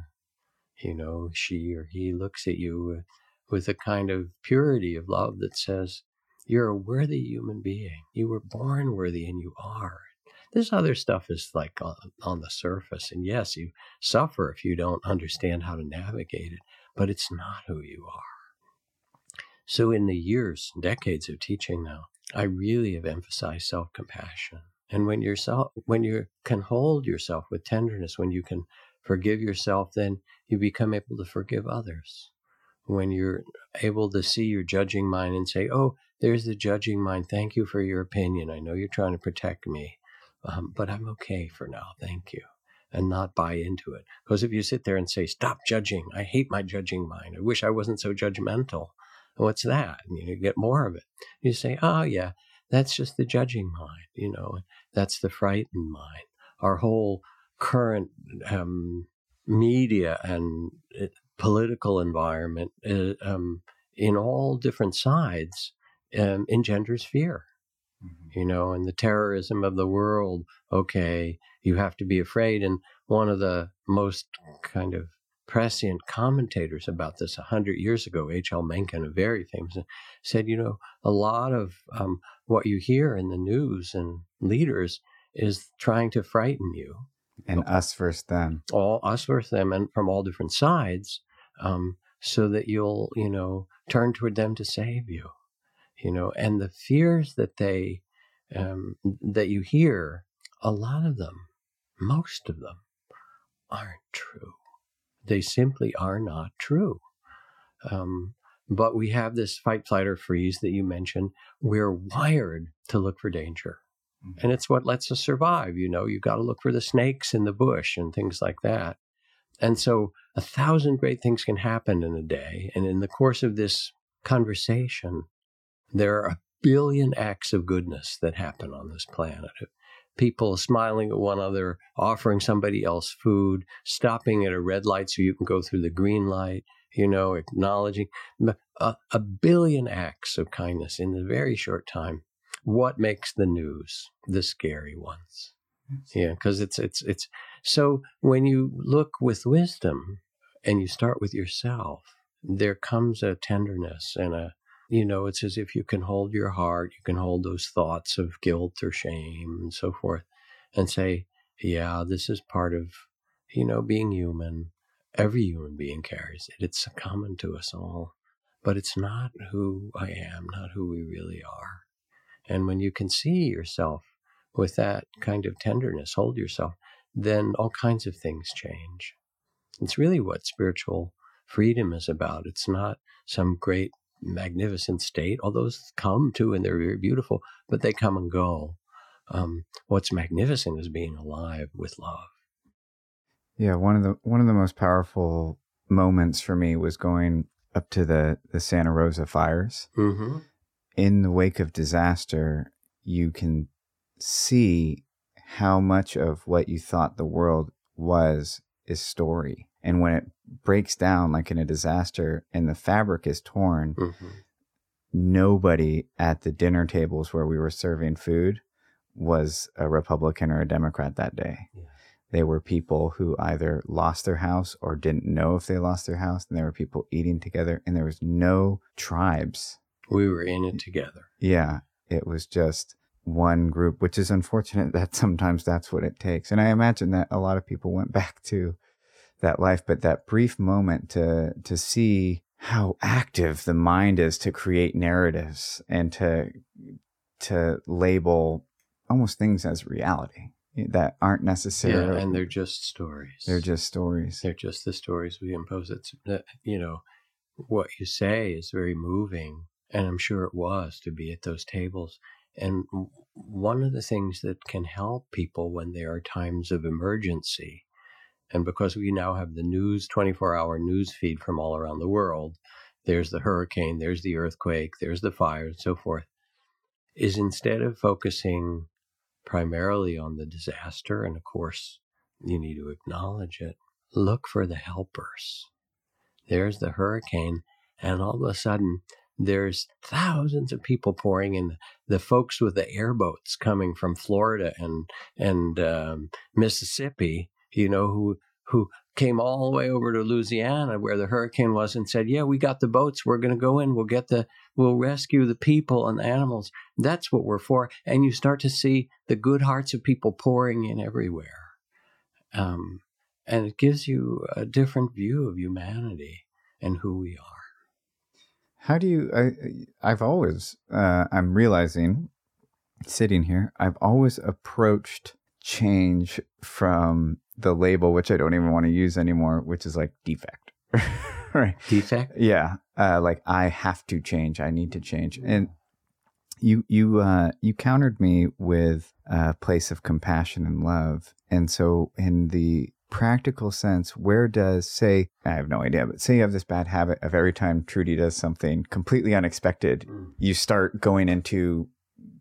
you know, she or he looks at you with a kind of purity of love that says, You're a worthy human being. You were born worthy and you are. This other stuff is like on, on the surface. And yes, you suffer if you don't understand how to navigate it, but it's not who you are. So, in the years, decades of teaching now, I really have emphasized self compassion. And when yourself, when you can hold yourself with tenderness, when you can forgive yourself, then you become able to forgive others. When you're able to see your judging mind and say, oh, there's the judging mind. Thank you for your opinion. I know you're trying to protect me, um, but I'm okay for now. Thank you. And not buy into it. Because if you sit there and say, stop judging, I hate my judging mind. I wish I wasn't so judgmental. What's that? And you get more of it. You say, oh, yeah, that's just the judging mind. You know, that's the frightened mind. Our whole current um, media and uh, political environment uh, um, in all different sides um, engenders fear. Mm-hmm. You know, and the terrorism of the world, okay, you have to be afraid. And one of the most kind of prescient commentators about this a hundred years ago, H.L. Mencken, a very famous, said, you know, a lot of um, what you hear in the news and leaders is trying to frighten you.
And us versus them.
All us versus them, and from all different sides, um, so that you'll, you know, turn toward them to save you. You know, and the fears that they um, that you hear, a lot of them, most of them, aren't true. They simply are not true. Um, but we have this fight, flight, or freeze that you mentioned. We're wired to look for danger. Mm-hmm. And it's what lets us survive. You know, you've got to look for the snakes in the bush and things like that. And so a thousand great things can happen in a day. And in the course of this conversation, there are a billion acts of goodness that happen on this planet. People smiling at one another, offering somebody else food, stopping at a red light so you can go through the green light, you know, acknowledging a, a billion acts of kindness in a very short time what makes the news the scary ones yeah because it's it's it's so when you look with wisdom and you start with yourself there comes a tenderness and a you know it's as if you can hold your heart you can hold those thoughts of guilt or shame and so forth and say yeah this is part of you know being human. Every human being carries it. It's common to us all but it's not who i am not who we really are. And when you can see yourself with that kind of tenderness, hold yourself, then all kinds of things change. It's really what spiritual freedom is about. It's not some great, magnificent state, All those come too and they're very beautiful, but they come and go. Um, what's magnificent is being alive with love.
Yeah, one of the one of the most powerful moments for me was going up to the the Santa Rosa fires. Mm-hmm in the wake of disaster, you can see how much of what you thought the world was is story. And when it breaks down, like in a disaster, and the fabric is torn, mm-hmm. nobody at the dinner tables where we were serving food was a Republican or a Democrat that day. Yeah. They were people who either lost their house or didn't know if they lost their house. And there were people eating together, and there was no tribes
we were in it together.
Yeah. It was just one group, which is unfortunate that sometimes that's what it takes. And I imagine that a lot of people went back to that life, but that brief moment to to see how active the mind is to create narratives and to to label almost things as reality that aren't necessarily
yeah, and they're just stories.
They're just stories.
They're just the stories we impose. It's uh, you know what you say is very moving and I'm sure it was to be at those tables. And one of the things that can help people when there are times of emergency, and because we now have the news 24 hour news feed from all around the world, there's the hurricane, there's the earthquake, there's the fire, and so forth, is instead of focusing primarily on the disaster, and of course, you need to acknowledge it, look for the helpers. There's the hurricane, and all of a sudden, there's thousands of people pouring in. The folks with the airboats coming from Florida and and um, Mississippi, you know, who who came all the way over to Louisiana where the hurricane was and said, "Yeah, we got the boats. We're going to go in. We'll get the we'll rescue the people and the animals. That's what we're for." And you start to see the good hearts of people pouring in everywhere, um, and it gives you a different view of humanity and who we are.
How do you? I, I've always, uh, I'm realizing, sitting here, I've always approached change from the label, which I don't even want to use anymore, which is like defect. right.
defect.
Yeah, uh, like I have to change. I need to change. And you you uh, you countered me with a place of compassion and love. And so, in the practical sense, where does say I have no idea, but say you have this bad habit of every time Trudy does something completely unexpected,
Mm.
you start going into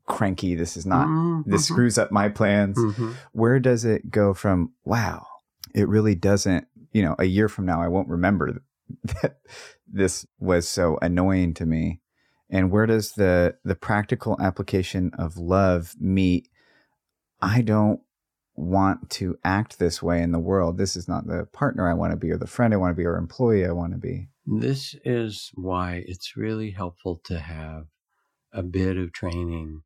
cranky. This is not.
Mhm.
This screws up my plans.
Mhm.
Where does it go from? Wow, it really doesn't. You know, a year from now, I won't remember that this was so annoying to me. And where does the the practical application of love meet? I don't want to act this way in the world. This is not the partner I want to be, or the friend I want to be, or employee I want to be.
This is why it's really helpful to have a bit of training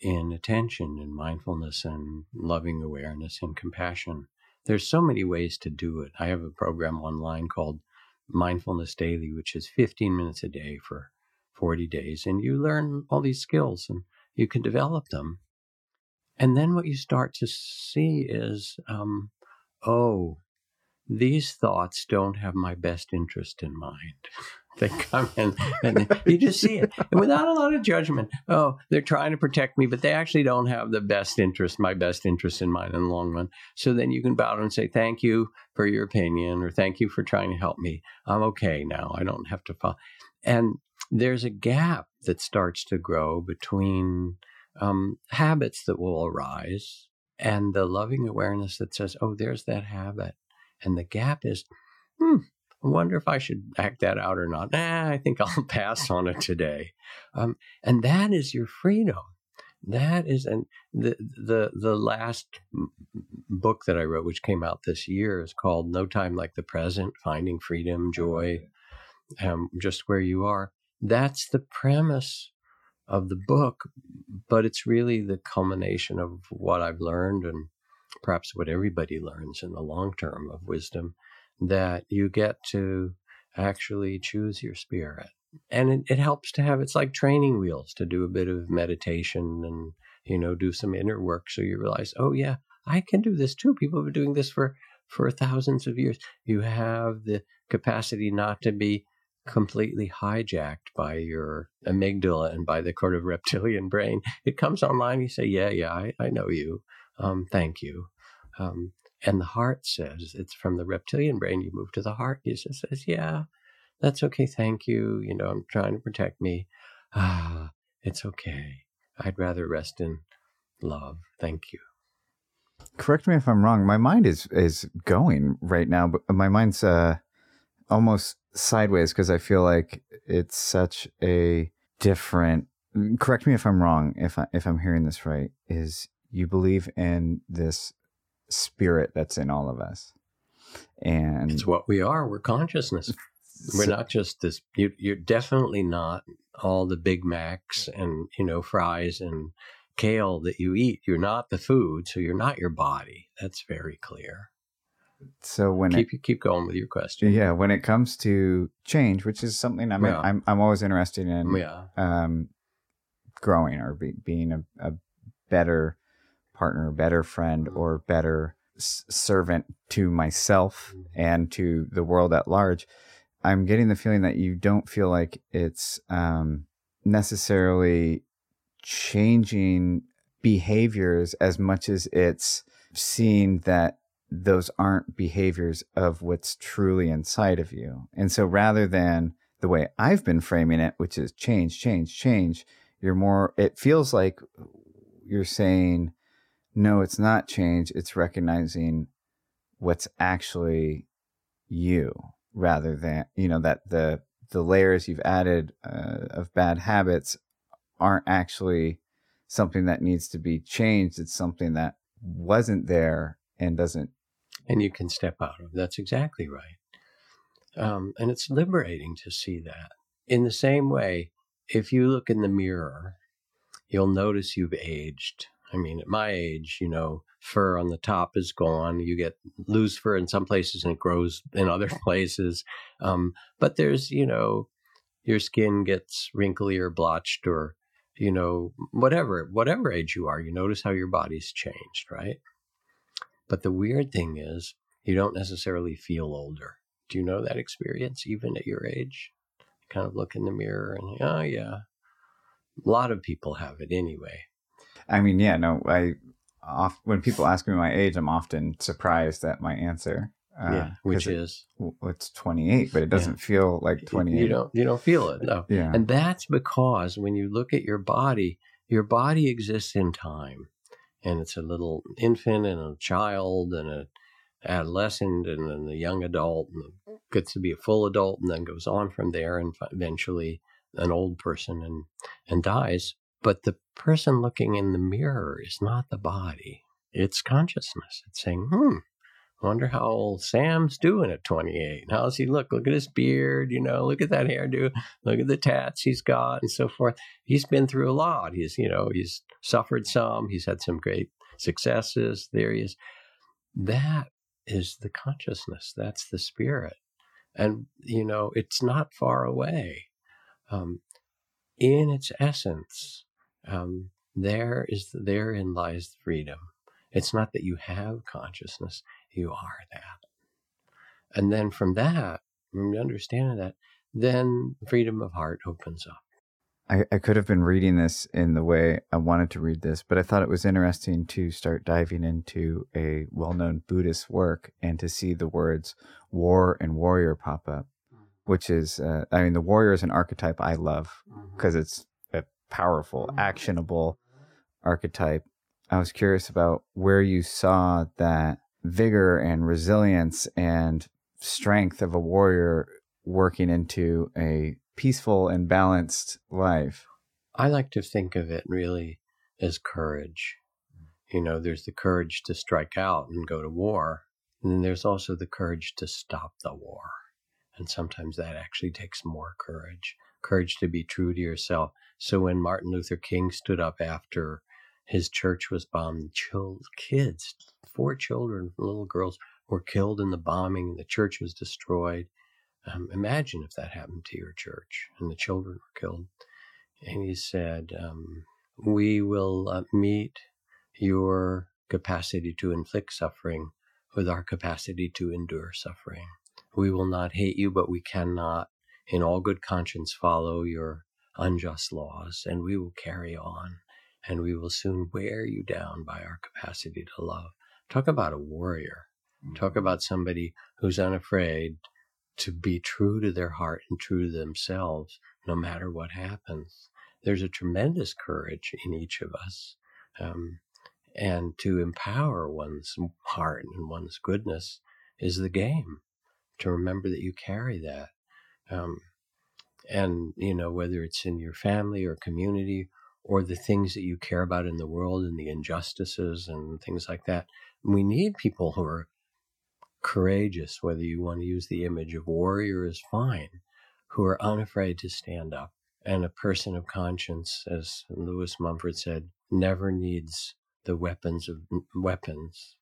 in attention and mindfulness and loving awareness and compassion. There's so many ways to do it. I have a program online called Mindfulness Daily, which is 15 minutes a day for 40 days. And you learn all these skills and you can develop them. And then what you start to see is, um, oh, these thoughts don't have my best interest in mind. they come in and you just see it and without a lot of judgment. Oh, they're trying to protect me, but they actually don't have the best interest, my best interest in mind in the long run. So then you can bow down and say, thank you for your opinion or thank you for trying to help me. I'm okay now. I don't have to follow. And there's a gap that starts to grow between um, habits that will arise and the loving awareness that says, oh, there's that habit. And the gap is, hmm, I wonder if I should act that out or not. Nah, I think I'll pass on it today. Um, and that is your freedom. That is, and the the the last book that I wrote, which came out this year, is called "No Time Like the Present: Finding Freedom, Joy, um, Just Where You Are." That's the premise of the book, but it's really the culmination of what I've learned and perhaps what everybody learns in the long term of wisdom that you get to actually choose your spirit. And it, it helps to have it's like training wheels to do a bit of meditation and, you know, do some inner work so you realize, oh, yeah, I can do this too. People have been doing this for, for thousands of years. You have the capacity not to be completely hijacked by your amygdala and by the sort of reptilian brain. It comes online, you say, Yeah, yeah, I, I know you. Um, thank you. Um, and the heart says, It's from the reptilian brain. You move to the heart. It just says, Yeah, that's okay. Thank you. You know, I'm trying to protect me. Ah, it's okay. I'd rather rest in love. Thank you.
Correct me if I'm wrong. My mind is is going right now, but my mind's uh, almost sideways because I feel like it's such a different. Correct me if I'm wrong. If I, if I'm hearing this right, is you believe in this spirit that's in all of us, and
It's what we are. We're consciousness. We're not just this. You, you're definitely not all the Big Macs and you know fries and kale that you eat. You're not the food, so you're not your body. That's very clear.
So when it,
Keep keep going with your question.
yeah, when it comes to change, which is something I'm
Yeah.
I'm I'm always interested in,
Yeah.
um, growing or be, being a, a better partner, better friend,
Mhm.
or better s- servant to myself
Mhm.
and to the world at large. I'm getting the feeling that you don't feel like it's um, necessarily changing behaviors as much as it's seeing that those aren't behaviors of what's truly inside of you. And so rather than the way I've been framing it, which is change, change, change, you're more, it feels like you're saying, no, it's not change. It's recognizing what's actually you rather than, you know, that the, the layers you've added uh, of bad habits aren't actually something that needs to be changed. It's something that wasn't there and doesn't.
And you can step out of. That's exactly right. Um, and it's liberating to see that. In the same way, if you look in the mirror, you'll notice you've aged. I mean, at my age, you know, fur on the top is gone. You get loose fur in some places and it grows in other places. Um, but there's, you know, your skin gets wrinkly or blotched or, you know, whatever, whatever age you are, you notice how your body's changed, right? But the weird thing is, you don't necessarily feel older. Do you know that experience even at your age? Kind of look in the mirror and, oh, yeah. A lot of people have it anyway.
I mean, yeah, no, I off when people ask me my age, I'm often surprised at my answer.
Uh, yeah, which is
it, it's 28, but it doesn't yeah. feel like 28.
You don't you don't feel it, no.
Yeah,
and that's because when you look at your body, your body exists in time, and it's a little infant and a child and a adolescent and then a young adult and gets to be a full adult and then goes on from there and eventually an old person and and dies but the person looking in the mirror is not the body, it's consciousness. It's saying, hmm, wonder how old Sam's doing at 28. How's he look? Look at his beard, you know, look at that hairdo, look at the tats he's got, and so forth. He's been through a lot. He's, you know, he's suffered some, he's had some great successes. There he is. That is the consciousness, that's the spirit. And, you know, it's not far away. Um, in its essence, um, there is therein lies freedom. It's not that you have consciousness; you are that. And then from that, from understanding that, then freedom of heart opens up.
I, I could have been reading this in the way I wanted to read this, but I thought it was interesting to start diving into a well known Buddhist work and to see the words war and warrior pop up, mm-hmm. which is, uh, I mean, the warrior is an archetype I love because mm-hmm. it's a powerful, mm-hmm. actionable archetype. I was curious about where you saw that vigor and resilience and strength of a warrior working into a peaceful and balanced life.
I like to think of it really as courage. You know, there's the courage to strike out and go to war, and then there's also the courage to stop the war. And sometimes that actually takes more courage courage to be true to yourself. So when Martin Luther King stood up after his church was bombed, kids, four children, little girls, were killed in the bombing. And the church was destroyed. Um, imagine if that happened to your church and the children were killed. And he said, um, We will uh, meet your capacity to inflict suffering with our capacity to endure suffering. We will not hate you, but we cannot in all good conscience follow your unjust laws, and we will carry on, and we will soon wear you down by our capacity to love. Talk about a warrior. Talk mm-hmm. about somebody who's unafraid to be true to their heart and true to themselves, no matter what happens. There's a tremendous courage in each of us. Um, and to empower one's heart and one's goodness is the game. To remember that you carry that um, and, you know, whether it's in your family or community or the things that you care about in the world and the injustices and things like that, we need people who are courageous, whether you want to use the image of warrior is fine, who are unafraid to stand up. And a person of conscience, as Lewis Mumford said, never needs the weapons of weapons,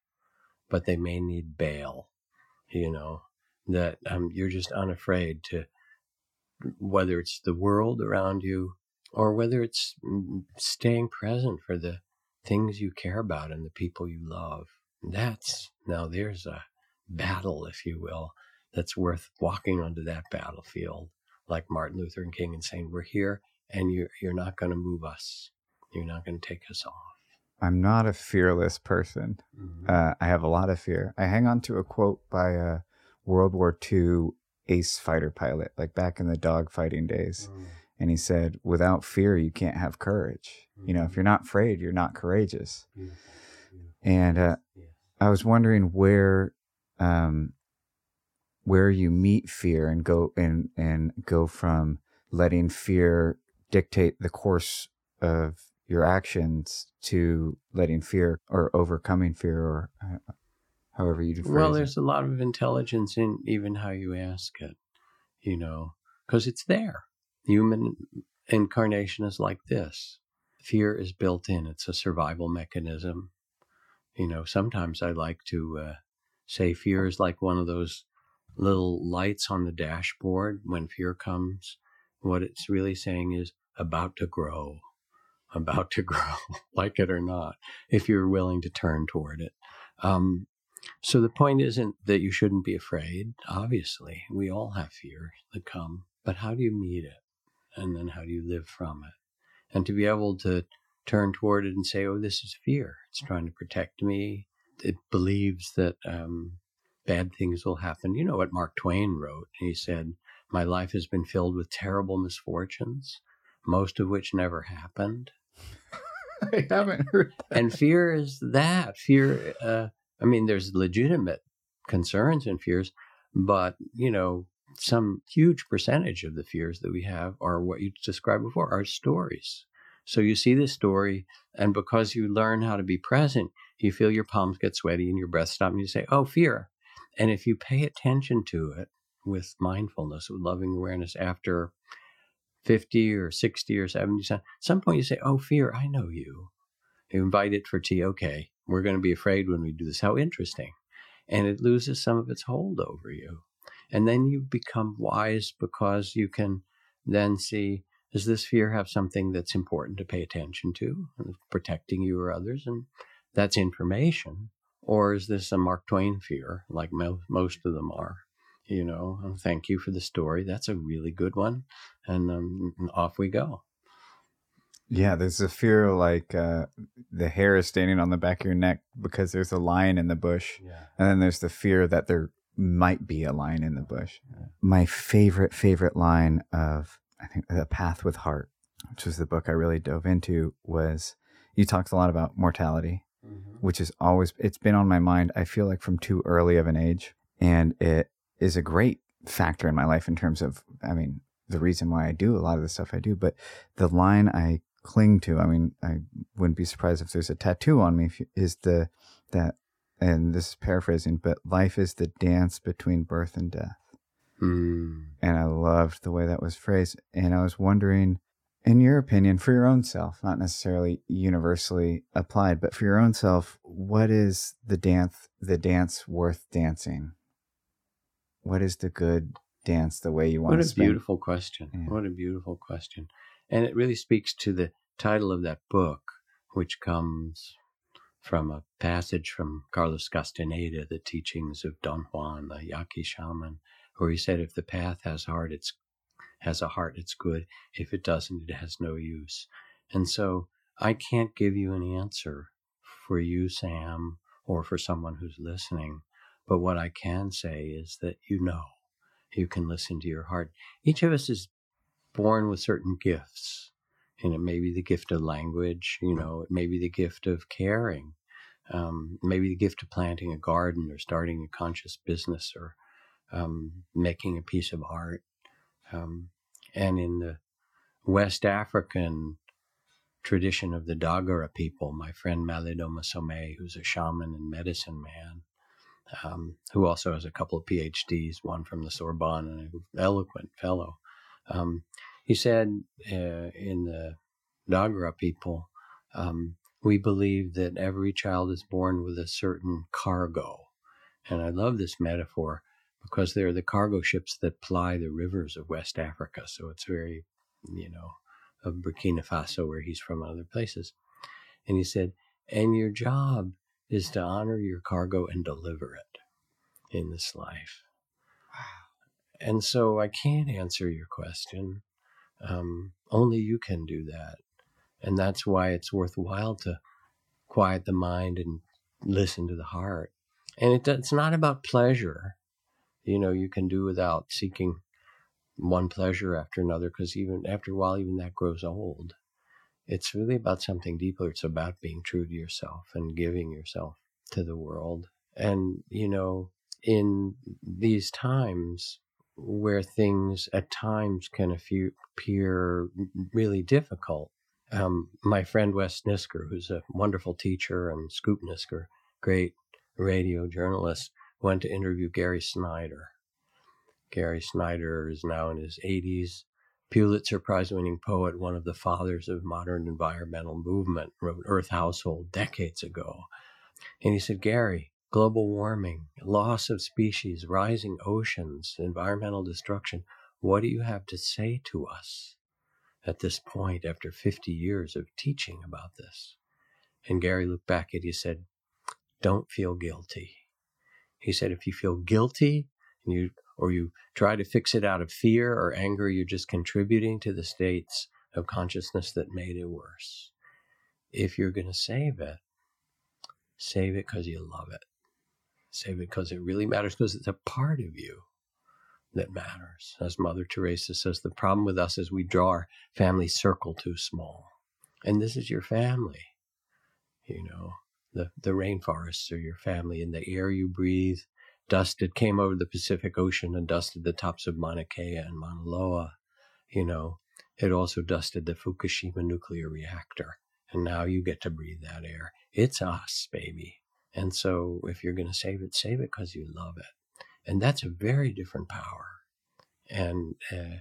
but they may need bail. You know that um, you're just unafraid to whether it's the world around you or whether it's mm, staying present for the things you care about and the people you love. That's now there's a battle, if you will, that's worth walking onto that battlefield, like Martin Luther King and saying, We're here and you're, you're not going to move us. You're not going to take us off.
I'm not a fearless person. Mm-hmm. Uh, I have a lot of fear. I hang on to a quote by a World War II ace fighter pilot, like back in the dogfighting days. Mm. And he said, without fear, you can't have courage. Mm. You know, if mm-hmm. you're not afraid, you're not courageous. And uh, yeah. I was wondering where, um, where you meet fear and go and and go from letting fear dictate the course of your actions to letting fear or overcoming fear or uh, however you define
well there's it. a lot of intelligence in even how you ask it you know because it's there human incarnation is like this. Fear is built in. It's a survival mechanism. You know sometimes i like to uh, say fear is like one of those little lights on the dashboard when fear comes. What it's really saying is about to grow about to grow like it or not if you're willing to turn toward it. Um, So the point isn't that you shouldn't be afraid. Obviously, we all have fear that come, but how do you meet it? And then how do you live from it? And to be able to turn toward it and say, oh, this is fear. It's trying to protect me. It believes that um, bad things will happen. You know what Mark Twain wrote? He said, My life has been filled with terrible misfortunes, most of which never happened.
I haven't heard that.
And fear is that. Fear, uh, I mean, there's legitimate concerns and fears, but, you know, some huge percentage of the fears that we have are what you described before, are stories. So you see this story, and because you learn how to be present, you feel your palms get sweaty and your breath stop, and you say, Oh, fear. And if you pay attention to it with mindfulness, with loving awareness after 50 or 60 or 70, at some point you say, Oh, fear, I know you. You invite it for tea. Okay, we're going to be afraid when we do this. How interesting. And it loses some of its hold over you. And then you become wise because you can then see does this fear have something that's important to pay attention to, protecting you or others? And that's information. Or is this a Mark Twain fear, like mo- most of them are? You know, oh, thank you for the story. That's a really good one. And um, off we go.
Yeah, there's a fear like uh, the hair is standing on the back of your neck because there's a lion in the bush.
Yeah.
And then there's the fear that there might be a line in the bush. My favorite, favorite line of, I think, The Path with Heart, which was the book I really dove into, was you talked a lot about mortality mm-hmm. which is always it's been on my mind. I feel like from too early of an age, and it is a great factor in my life in terms of, I mean, the reason why I do a lot of the stuff I do. But the line I cling to, I mean, I wouldn't be surprised if there's a tattoo on me. Is the that, and this is paraphrasing, but life is the dance between birth and death.
Mm.
And I loved the way that was phrased. And I was wondering in your opinion, for your own self, not necessarily universally applied, but for your own self, what is the dance the dance worth dancing? What is the good dance the way you want
what
to
What a beautiful question. Yeah. What a beautiful question. And it really speaks to the title of that book, which comes from a passage from Carlos Castaneda, The Teachings of Don Juan, the Yaqui shaman, where he said, If the path has heart, it's has a heart, it's good. If it doesn't, it has no use. And so I can't give you an answer for you, Sam, or for someone who's listening. But what I can say is that you know, you can listen to your heart. Each of us is born with certain gifts. And it may be the gift of language, you know, it may be the gift of caring, um, maybe the gift of planting a garden or starting a conscious business or um, making a piece of art. Um, and in the West African tradition of the Dagara people, my friend Malidoma Somé, who's a shaman and medicine man, um, who also has a couple of PhDs, one from the Sorbonne and an eloquent fellow. He said uh, in the Dagara people, um, we believe that every child is born with a certain cargo. And I love this metaphor because they're the cargo ships that ply the rivers of West Africa. So it's very, you know, of Burkina Faso, where he's from, other places. And he said, and your job is to honor your cargo and deliver it in this life. Wow. And so I can't answer your question. Um, only you can do that. And that's why it's worthwhile to quiet the mind and listen to the heart. And it, it's not about pleasure you know you can do without seeking one pleasure after another because even after a while even that grows old it's really about something deeper it's about being true to yourself and giving yourself to the world and you know in these times where things at times can appear really difficult um, my friend wes nisker who's a wonderful teacher and scoop nisker great radio journalist went to interview Gary Snyder. Gary Snyder is now in his 80s, Pulitzer Prize winning poet, one of the fathers of modern environmental movement, wrote Earth Household decades ago. And he said, Gary, global warming, loss of species, rising oceans, environmental destruction, what do you have to say to us at this point after 50 years of teaching about this? And Gary looked back at you said, Don't feel guilty He said, if you feel guilty and you or you try to fix it out of fear or anger, you're just contributing to the states of consciousness that made it worse. If you're going to save it, save it because you love it. It because it really matters, because it's a part of you that matters. As Mother Teresa says, the problem with us is we draw our family circle too small. And this is your family. You know, the, the rainforests are your family, and the air you breathe dusted, came over the Pacific Ocean and dusted the tops of Mauna Kea and Mauna Loa. You know, it also dusted the Fukushima nuclear reactor. And now you get to breathe that air. It's us, baby. And so if you're going to save it, save it because you love it. And that's a very different power. And uh,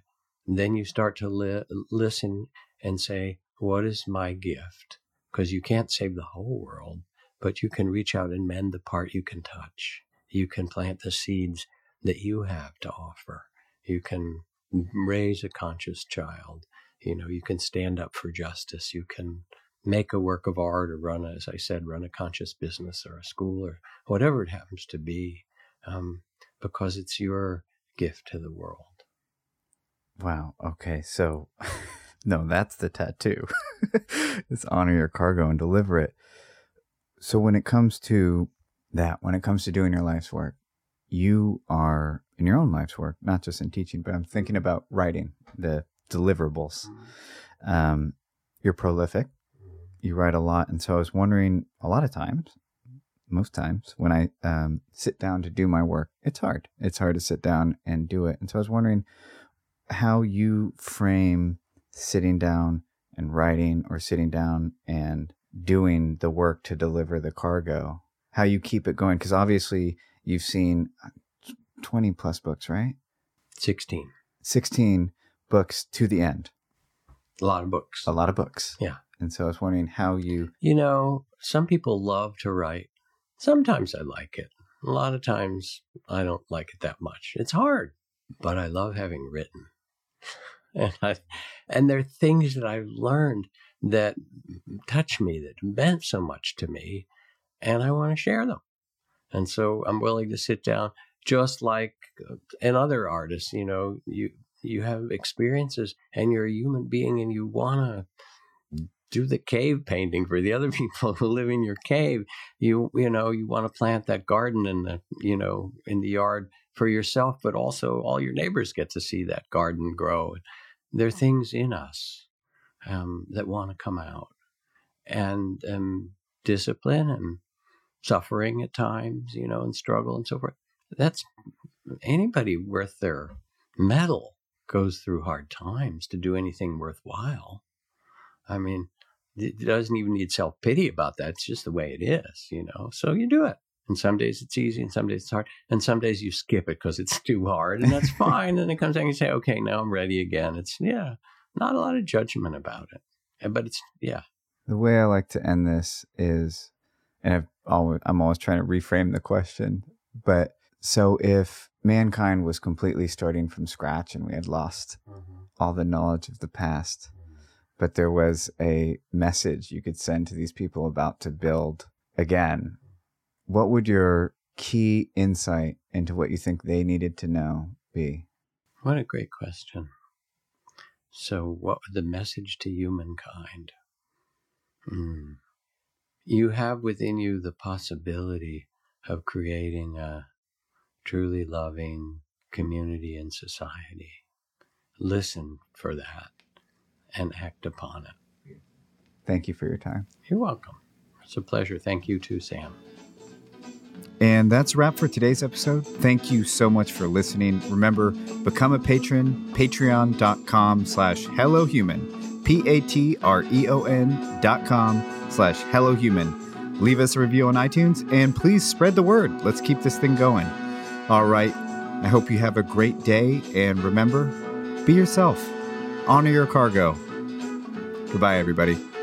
then you start to li- listen and say, what is my gift? Because you can't save the whole world, but you can reach out and mend the part you can touch you can plant the seeds that you have to offer. You can raise a conscious child. You know, you can stand up for justice. You can make a work of art or run, as I said, run a conscious business or a school or whatever it happens to be, um, because it's your gift to the world.
Wow. Okay. So, no, that's the tattoo. it's honor your cargo and deliver it. So, when it comes to that when it comes to doing your life's work, you are in your own life's work, not just in teaching, but I'm thinking about writing the deliverables. Mm-hmm. Um, you're prolific. You write a lot. And so I was wondering a lot of times, most times, when I um, sit down to do my work, it's hard. It's hard to sit down and do it. And so I was wondering how you frame sitting down and writing or sitting down and doing the work to deliver the cargo how you keep it going because obviously you've seen uh, 20 plus books right
16
16 books to the end
a lot of books
a lot of books
yeah
and so i was wondering how you
you know some people love to write sometimes i like it a lot of times i don't like it that much it's hard but i love having written and I, and there are things that i've learned that touch me that meant so much to me and I want to share them. And so I'm willing to sit down, just like uh, another artist. You know, you you have experiences, and you're a human being, and you want to do the cave painting for the other people who live in your cave. You you know you want to plant that garden in the you know in the yard for yourself, but also all your neighbors get to see that garden grow. There are things in us um, that want to come out, and um, discipline and suffering at times, you know, and struggle and so forth. That's anybody worth their mettle goes through hard times to do anything worthwhile. I mean, it doesn't even need self pity about that. It's just the way it is, you know. So you do it. And some days it's easy, and some days it's hard, and some days you skip it because it's too hard, and that's fine. and it comes down and you say, "Okay, now I'm ready again." It's yeah, not a lot of judgment about it, but it's yeah.
The way I like to end this is and I've always, I'm always trying to reframe the question. But so if mankind was completely starting from scratch and we had lost mm-hmm. all the knowledge of the past. But there was a message you could send to these people about to build again, what would your key insight into what you think they needed to know be?
What a great question. So, what would the message to humankind? Hmm you have within you the possibility of creating a truly loving community and society. Listen for that and act upon it.
Thank you for your time.
You're welcome. It's a pleasure. Thank you too, Sam.
And that's a wrap for today's episode. Thank you so much for listening. Remember, become a patron, patreon.com slash hellohuman, P-A-T-R-E-O-N dot com slash hellohuman. Leave us a review on iTunes and please spread the word. Let's keep this thing going. All right. I hope you have a great day and remember, be yourself. Honor your cargo. Goodbye, everybody.